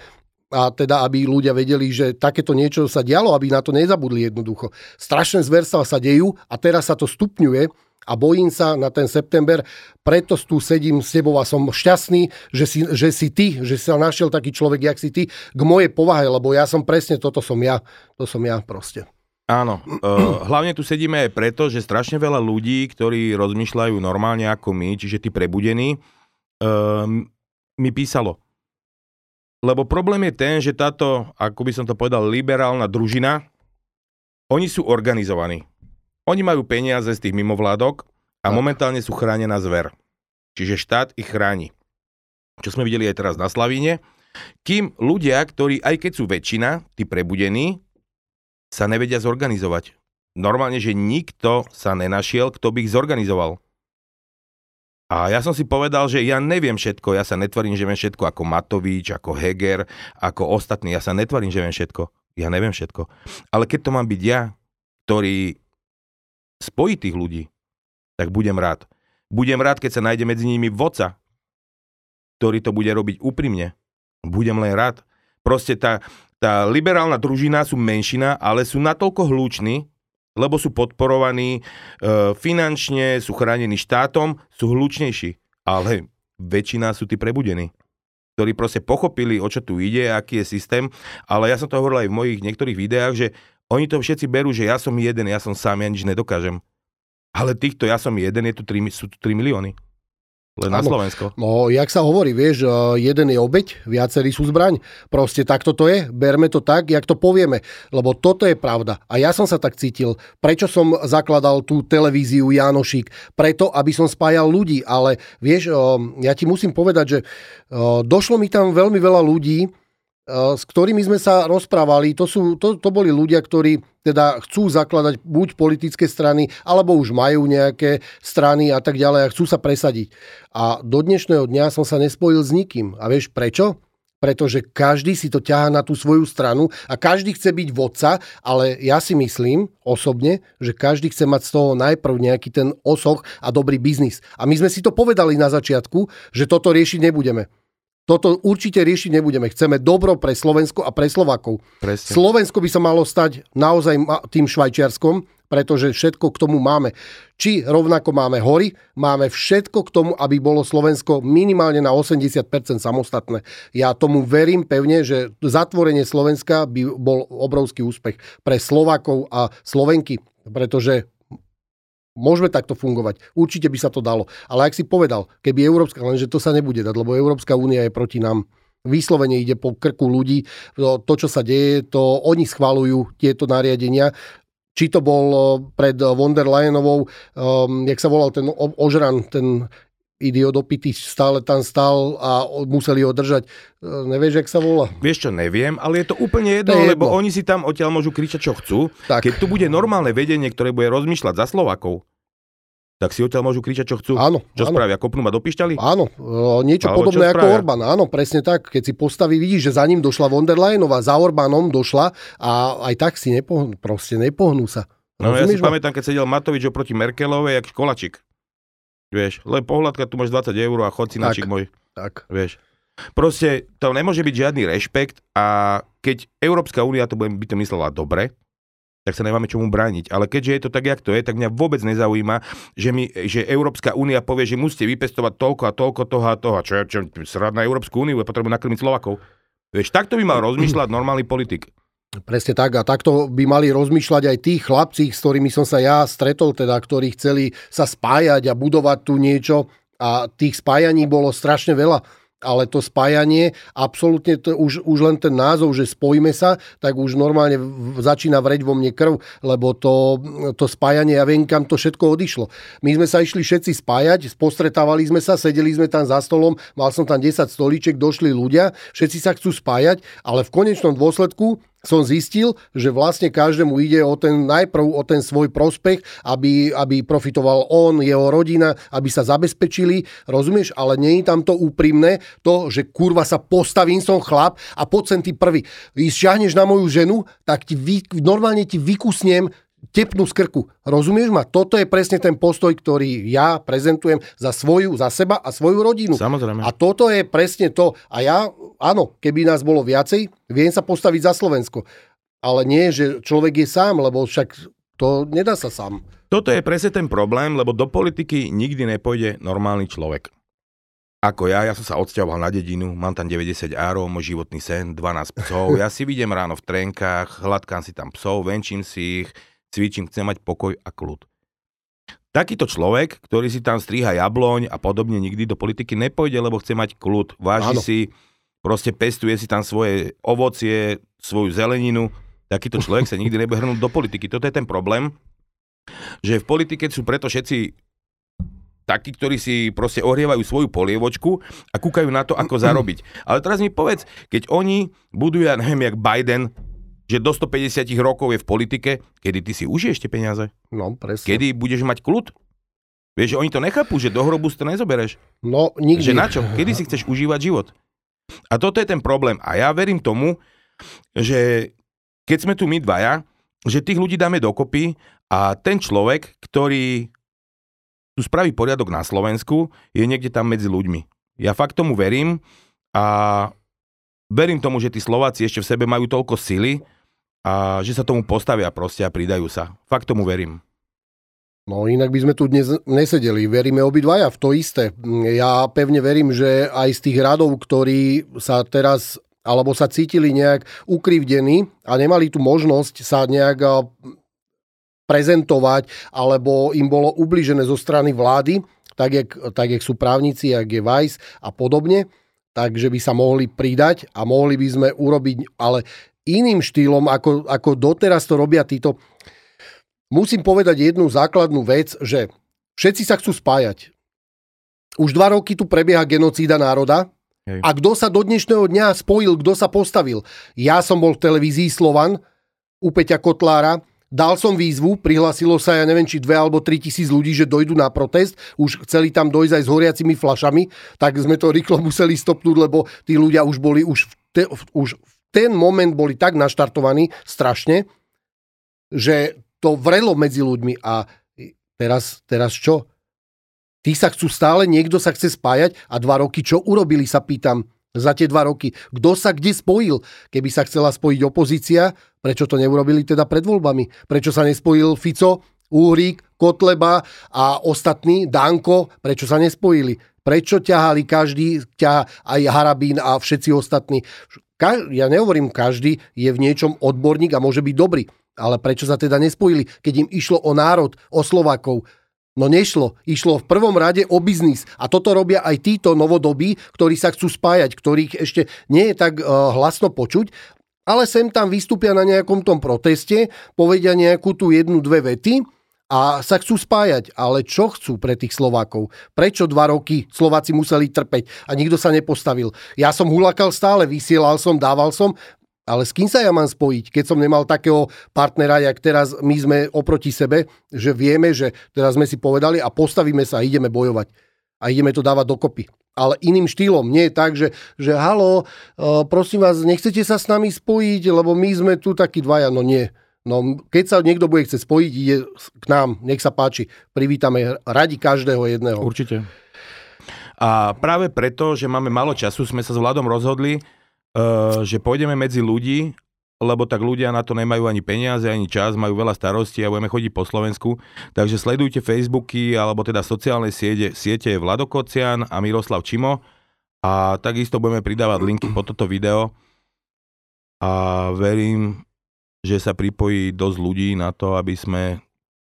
a teda, aby ľudia vedeli, že takéto niečo sa dialo, aby na to nezabudli jednoducho. Strašné zverstva sa dejú a teraz sa to stupňuje a bojím sa na ten september, preto tu sedím s tebou a som šťastný, že si, že si ty, že sa našiel taký človek, jak si ty, k mojej povahe, lebo ja som presne, toto som ja, to som ja proste. Áno, uh, hlavne tu sedíme aj preto, že strašne veľa ľudí, ktorí rozmýšľajú normálne ako my, čiže tí prebudení, uh, mi písalo. Lebo problém je ten, že táto, ako by som to povedal, liberálna družina, oni sú organizovaní. Oni majú peniaze z tých mimovládok a momentálne sú chránená zver. Čiže štát ich chráni. Čo sme videli aj teraz na Slavíne. Kým ľudia, ktorí aj keď sú väčšina, tí prebudení, sa nevedia zorganizovať. Normálne, že nikto sa nenašiel, kto by ich zorganizoval. A ja som si povedal, že ja neviem všetko, ja sa netvarím, že viem všetko ako Matovič, ako Heger, ako ostatní, ja sa netvarím, že viem všetko. Ja neviem všetko. Ale keď to mám byť ja, ktorý spojiť tých ľudí, tak budem rád. Budem rád, keď sa nájde medzi nimi vodca, ktorý to bude robiť úprimne. Budem len rád. Proste tá, tá liberálna družina sú menšina, ale sú natoľko hluční, lebo sú podporovaní e, finančne, sú chránení štátom, sú hlučnejší. Ale väčšina sú tí prebudení ktorí proste pochopili, o čo tu ide, aký je systém, ale ja som to hovoril aj v mojich niektorých videách, že oni to všetci berú, že ja som jeden, ja som sám, ja nič nedokážem. Ale týchto ja som jeden, je tu 3, sú tu 3 milióny. Len na Slovensko. No, jak sa hovorí, vieš, jeden je obeď, viacerí sú zbraň. Proste takto to je, berme to tak, jak to povieme. Lebo toto je pravda. A ja som sa tak cítil. Prečo som zakladal tú televíziu Jánošík? Preto, aby som spájal ľudí. Ale vieš, ja ti musím povedať, že došlo mi tam veľmi veľa ľudí, s ktorými sme sa rozprávali, to, sú, to, to boli ľudia, ktorí teda chcú zakladať buď politické strany, alebo už majú nejaké strany a tak ďalej a chcú sa presadiť. A do dnešného dňa som sa nespojil s nikým. A vieš prečo? Pretože každý si to ťahá na tú svoju stranu a každý chce byť vodca, ale ja si myslím osobne, že každý chce mať z toho najprv nejaký ten osoch a dobrý biznis. A my sme si to povedali na začiatku, že toto riešiť nebudeme. Toto určite riešiť nebudeme. Chceme dobro pre Slovensko a pre Slovakov. Presne. Slovensko by sa malo stať naozaj tým švajčiarskom, pretože všetko k tomu máme. Či rovnako máme hory, máme všetko k tomu, aby bolo Slovensko minimálne na 80% samostatné. Ja tomu verím pevne, že zatvorenie Slovenska by bol obrovský úspech pre Slovakov a Slovenky, pretože Môžeme takto fungovať. Určite by sa to dalo. Ale ak si povedal, keby Európska, lenže to sa nebude dať, lebo Európska únia je proti nám. Vyslovene ide po krku ľudí. To, to, čo sa deje, to oni schvalujú tieto nariadenia. Či to bol pred von der Leyenovou, um, jak sa volal ten ožran, ten idiot opitý stále tam stal a museli ho držať. E, nevieš, jak sa volá? Vieš čo, neviem, ale je to úplne jedno, to je lebo jedno. oni si tam odtiaľ môžu kričať, čo chcú. Tak. Keď tu bude normálne vedenie, ktoré bude rozmýšľať za Slovakov, tak si odtiaľ môžu kričať, čo chcú. Áno. Čo áno. spravia? Kopnú ma do pišťaly? Áno, e, niečo Alebo podobné ako Orbán. Áno, presne tak. Keď si postaví, vidíš, že za ním došla von der Leyenová, za Orbánom došla a aj tak si nepohnú, proste nepohnú sa. No Rozumieš ja si ma? pamätám, keď sedel Matovič oproti Merkelovej, jak školačik. Vieš, len pohľadka, tu máš 20 eur a chod si na môj. Tak. Vieš. Proste to nemôže byť žiadny rešpekt a keď Európska únia to by to myslela dobre, tak sa nemáme čomu brániť. Ale keďže je to tak, jak to je, tak mňa vôbec nezaujíma, že, my, že Európska únia povie, že musíte vypestovať toľko a toľko toho a toho. Čo, čo, srad na Európsku úniu, potrebujú nakrmiť Slovakov. Vieš, takto by mal rozmýšľať normálny politik. Presne tak. A takto by mali rozmýšľať aj tí chlapci, s ktorými som sa ja stretol, teda, ktorí chceli sa spájať a budovať tu niečo. A tých spájaní bolo strašne veľa. Ale to spájanie, absolútne to už, už len ten názov, že spojíme sa, tak už normálne začína vreť vo mne krv, lebo to, to spájanie, ja viem, kam to všetko odišlo. My sme sa išli všetci spájať, postretávali sme sa, sedeli sme tam za stolom, mal som tam 10 stolíček, došli ľudia, všetci sa chcú spájať, ale v konečnom dôsledku som zistil, že vlastne každému ide o ten, najprv o ten svoj prospech, aby, aby profitoval on, jeho rodina, aby sa zabezpečili, rozumieš? Ale nie je tam to úprimné, to, že kurva sa postavím, som chlap a poď sem ty prvý. Šťahneš na moju ženu, tak ti vy, normálne ti vykusnem tepnú z krku. Rozumieš ma? Toto je presne ten postoj, ktorý ja prezentujem za svoju, za seba a svoju rodinu. Samozrejme. A toto je presne to. A ja, áno, keby nás bolo viacej, viem sa postaviť za Slovensko. Ale nie, že človek je sám, lebo však to nedá sa sám. Toto je presne ten problém, lebo do politiky nikdy nepôjde normálny človek. Ako ja, ja som sa odsťahoval na dedinu, mám tam 90 árov, môj životný sen, 12 psov, ja si vidím ráno v trenkách, hladkám si tam psov, venčím si ich, cvičím, chcem mať pokoj a kľud. Takýto človek, ktorý si tam stríha jabloň a podobne, nikdy do politiky nepôjde, lebo chce mať kľud. Váži Áno. si, proste pestuje si tam svoje ovocie, svoju zeleninu. Takýto človek sa nikdy nebude hrnúť do politiky. Toto je ten problém, že v politike sú preto všetci takí, ktorí si proste ohrievajú svoju polievočku a kúkajú na to, ako zarobiť. Ale teraz mi povedz, keď oni budú, ja neviem, jak Biden, že do 150 rokov je v politike, kedy ty si užiješ tie peniaze? No, presne. Kedy budeš mať kľud? Vieš, že oni to nechápu, že do hrobu si to nezobereš. No, nikdy. Že na čo? Kedy si chceš užívať život? A toto je ten problém. A ja verím tomu, že keď sme tu my dvaja, že tých ľudí dáme dokopy a ten človek, ktorý tu spraví poriadok na Slovensku, je niekde tam medzi ľuďmi. Ja fakt tomu verím a verím tomu, že tí Slováci ešte v sebe majú toľko sily, a že sa tomu postavia proste a pridajú sa. Fakt tomu verím. No inak by sme tu dnes nesedeli. Veríme obidvaja v to isté. Ja pevne verím, že aj z tých radov, ktorí sa teraz alebo sa cítili nejak ukrivdení a nemali tu možnosť sa nejak prezentovať, alebo im bolo ubližené zo strany vlády, tak jak, tak jak sú právnici, jak je Vice a podobne, takže by sa mohli pridať a mohli by sme urobiť, ale iným štýlom, ako, ako doteraz to robia títo. Musím povedať jednu základnú vec, že všetci sa chcú spájať. Už dva roky tu prebieha genocída národa, Hej. A kto sa do dnešného dňa spojil, kto sa postavil? Ja som bol v televízii Slovan u Peťa Kotlára, dal som výzvu, prihlásilo sa, ja neviem, či dve alebo tri tisíc ľudí, že dojdú na protest, už chceli tam dojsť aj s horiacimi flašami, tak sme to rýchlo museli stopnúť, lebo tí ľudia už boli už v, te, už v ten moment boli tak naštartovaní strašne, že to vrelo medzi ľuďmi a teraz, teraz čo? Tí sa chcú stále, niekto sa chce spájať a dva roky čo urobili, sa pýtam za tie dva roky. Kto sa kde spojil? Keby sa chcela spojiť opozícia, prečo to neurobili teda pred voľbami? Prečo sa nespojil Fico, Úrik, Kotleba a ostatní, Danko, prečo sa nespojili? Prečo ťahali každý, ťaha aj Harabín a všetci ostatní? Ka- ja nehovorím, každý je v niečom odborník a môže byť dobrý. Ale prečo sa teda nespojili, keď im išlo o národ, o Slovákov? No nešlo. Išlo v prvom rade o biznis. A toto robia aj títo novodobí, ktorí sa chcú spájať, ktorých ešte nie je tak uh, hlasno počuť, ale sem tam vystúpia na nejakom tom proteste, povedia nejakú tú jednu, dve vety a sa chcú spájať. Ale čo chcú pre tých Slovákov? Prečo dva roky Slováci museli trpeť a nikto sa nepostavil? Ja som hulakal stále, vysielal som, dával som, ale s kým sa ja mám spojiť, keď som nemal takého partnera, jak teraz my sme oproti sebe, že vieme, že teraz sme si povedali a postavíme sa a ideme bojovať. A ideme to dávať dokopy. Ale iným štýlom. Nie je tak, že, že halo, uh, prosím vás, nechcete sa s nami spojiť, lebo my sme tu takí dvaja. No nie. No, keď sa niekto bude chcieť spojiť, ide k nám, nech sa páči. Privítame radi každého jedného. Určite. A práve preto, že máme málo času, sme sa s Vladom rozhodli, uh, že pôjdeme medzi ľudí, lebo tak ľudia na to nemajú ani peniaze, ani čas, majú veľa starostí a budeme chodiť po Slovensku. Takže sledujte Facebooky alebo teda sociálne siete, siete Vlado Kocian a Miroslav Čimo a takisto budeme pridávať linky po toto video a verím, že sa pripojí dosť ľudí na to, aby sme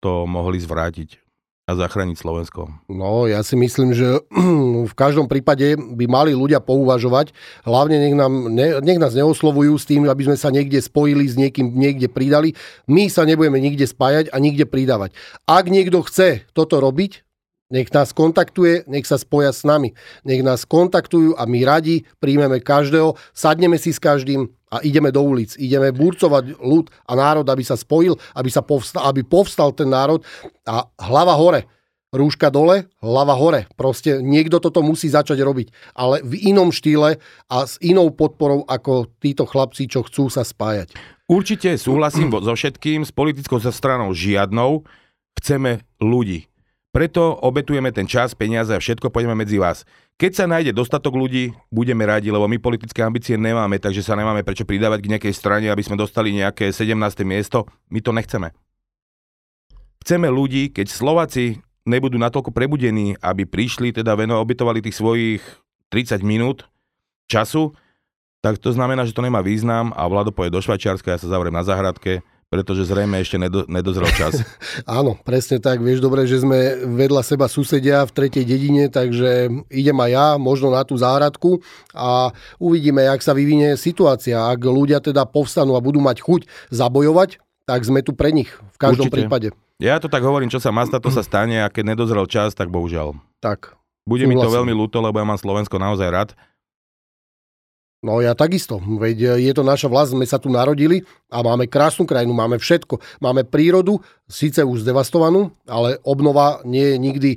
to mohli zvrátiť a zachrániť Slovensko? No, ja si myslím, že v každom prípade by mali ľudia pouvažovať. Hlavne nech, nám, ne, nech nás neoslovujú s tým, aby sme sa niekde spojili, s niekým niekde pridali. My sa nebudeme nikde spájať a nikde pridávať. Ak niekto chce toto robiť, nech nás kontaktuje, nech sa spoja s nami. Nech nás kontaktujú a my radi príjmeme každého, sadneme si s každým a ideme do ulic. Ideme burcovať ľud a národ, aby sa spojil, aby, sa povstal, aby povstal ten národ a hlava hore. Rúška dole, hlava hore. Proste niekto toto musí začať robiť. Ale v inom štýle a s inou podporou ako títo chlapci, čo chcú sa spájať. Určite súhlasím so všetkým, s politickou stranou žiadnou. Chceme ľudí preto obetujeme ten čas, peniaze a všetko, pôjdeme medzi vás. Keď sa nájde dostatok ľudí, budeme radi, lebo my politické ambície nemáme, takže sa nemáme prečo pridávať k nejakej strane, aby sme dostali nejaké 17. miesto. My to nechceme. Chceme ľudí, keď Slováci nebudú natoľko prebudení, aby prišli, teda veno obetovali tých svojich 30 minút času, tak to znamená, že to nemá význam a Vlado poje do Švajčiarska, ja sa zavriem na záhradke pretože zrejme ešte nedo, nedozrel čas. Áno, presne tak. Vieš dobre, že sme vedľa seba susedia v tretej dedine, takže idem aj ja možno na tú záhradku a uvidíme, jak sa vyvinie situácia. Ak ľudia teda povstanú a budú mať chuť zabojovať, tak sme tu pre nich v každom Určite. prípade. Ja to tak hovorím, čo sa má stať, to sa stane a keď nedozrel čas, tak bohužiaľ. Tak. Bude súhlasím. mi to veľmi ľúto, lebo ja mám Slovensko naozaj rád No ja takisto, veď e, je to naša vlast, sme sa tu narodili a máme krásnu krajinu, máme všetko. Máme prírodu, síce už zdevastovanú, ale obnova nie je nikdy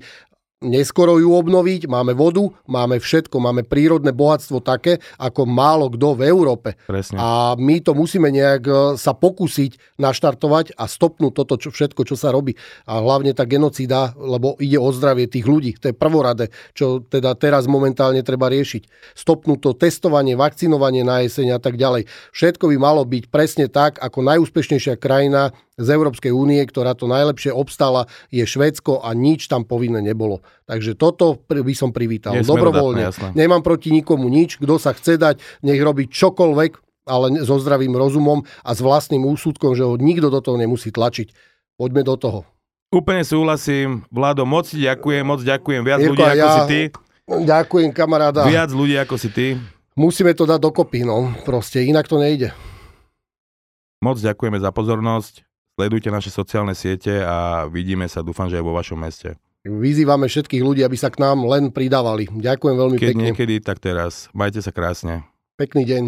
neskoro ju obnoviť, máme vodu, máme všetko, máme prírodné bohatstvo také, ako málo kto v Európe. Presne. A my to musíme nejak e, sa pokúsiť naštartovať a stopnúť toto čo, všetko, čo sa robí. A hlavne tá genocída, lebo ide o zdravie tých ľudí. To je prvorade, čo teda teraz momentálne treba riešiť. Stopnúť to testovanie, vakcinovanie na jeseň a tak ďalej. Všetko by malo byť presne tak, ako najúspešnejšia krajina z Európskej únie, ktorá to najlepšie obstala, je Švédsko a nič tam povinné nebolo. Takže toto by som privítal. Je Dobrovoľne. Jasné. Nemám proti nikomu nič. Kto sa chce dať, nech robí čokoľvek, ale so zdravým rozumom a s vlastným úsudkom, že ho nikto do toho nemusí tlačiť. Poďme do toho. Úplne súhlasím. Vlado, moc ti ďakujem, moc ďakujem. Viac Jirko, ľudí ako ja, si ty. Ďakujem, kamaráda. Viac ľudí ako si ty. Musíme to dať dokopy, no. Proste, inak to nejde. Moc ďakujeme za pozornosť. Sledujte naše sociálne siete a vidíme sa, dúfam, že aj vo vašom meste. Vyzývame všetkých ľudí, aby sa k nám len pridávali. Ďakujem veľmi Keď pekne. niekedy, tak teraz. Majte sa krásne. Pekný deň.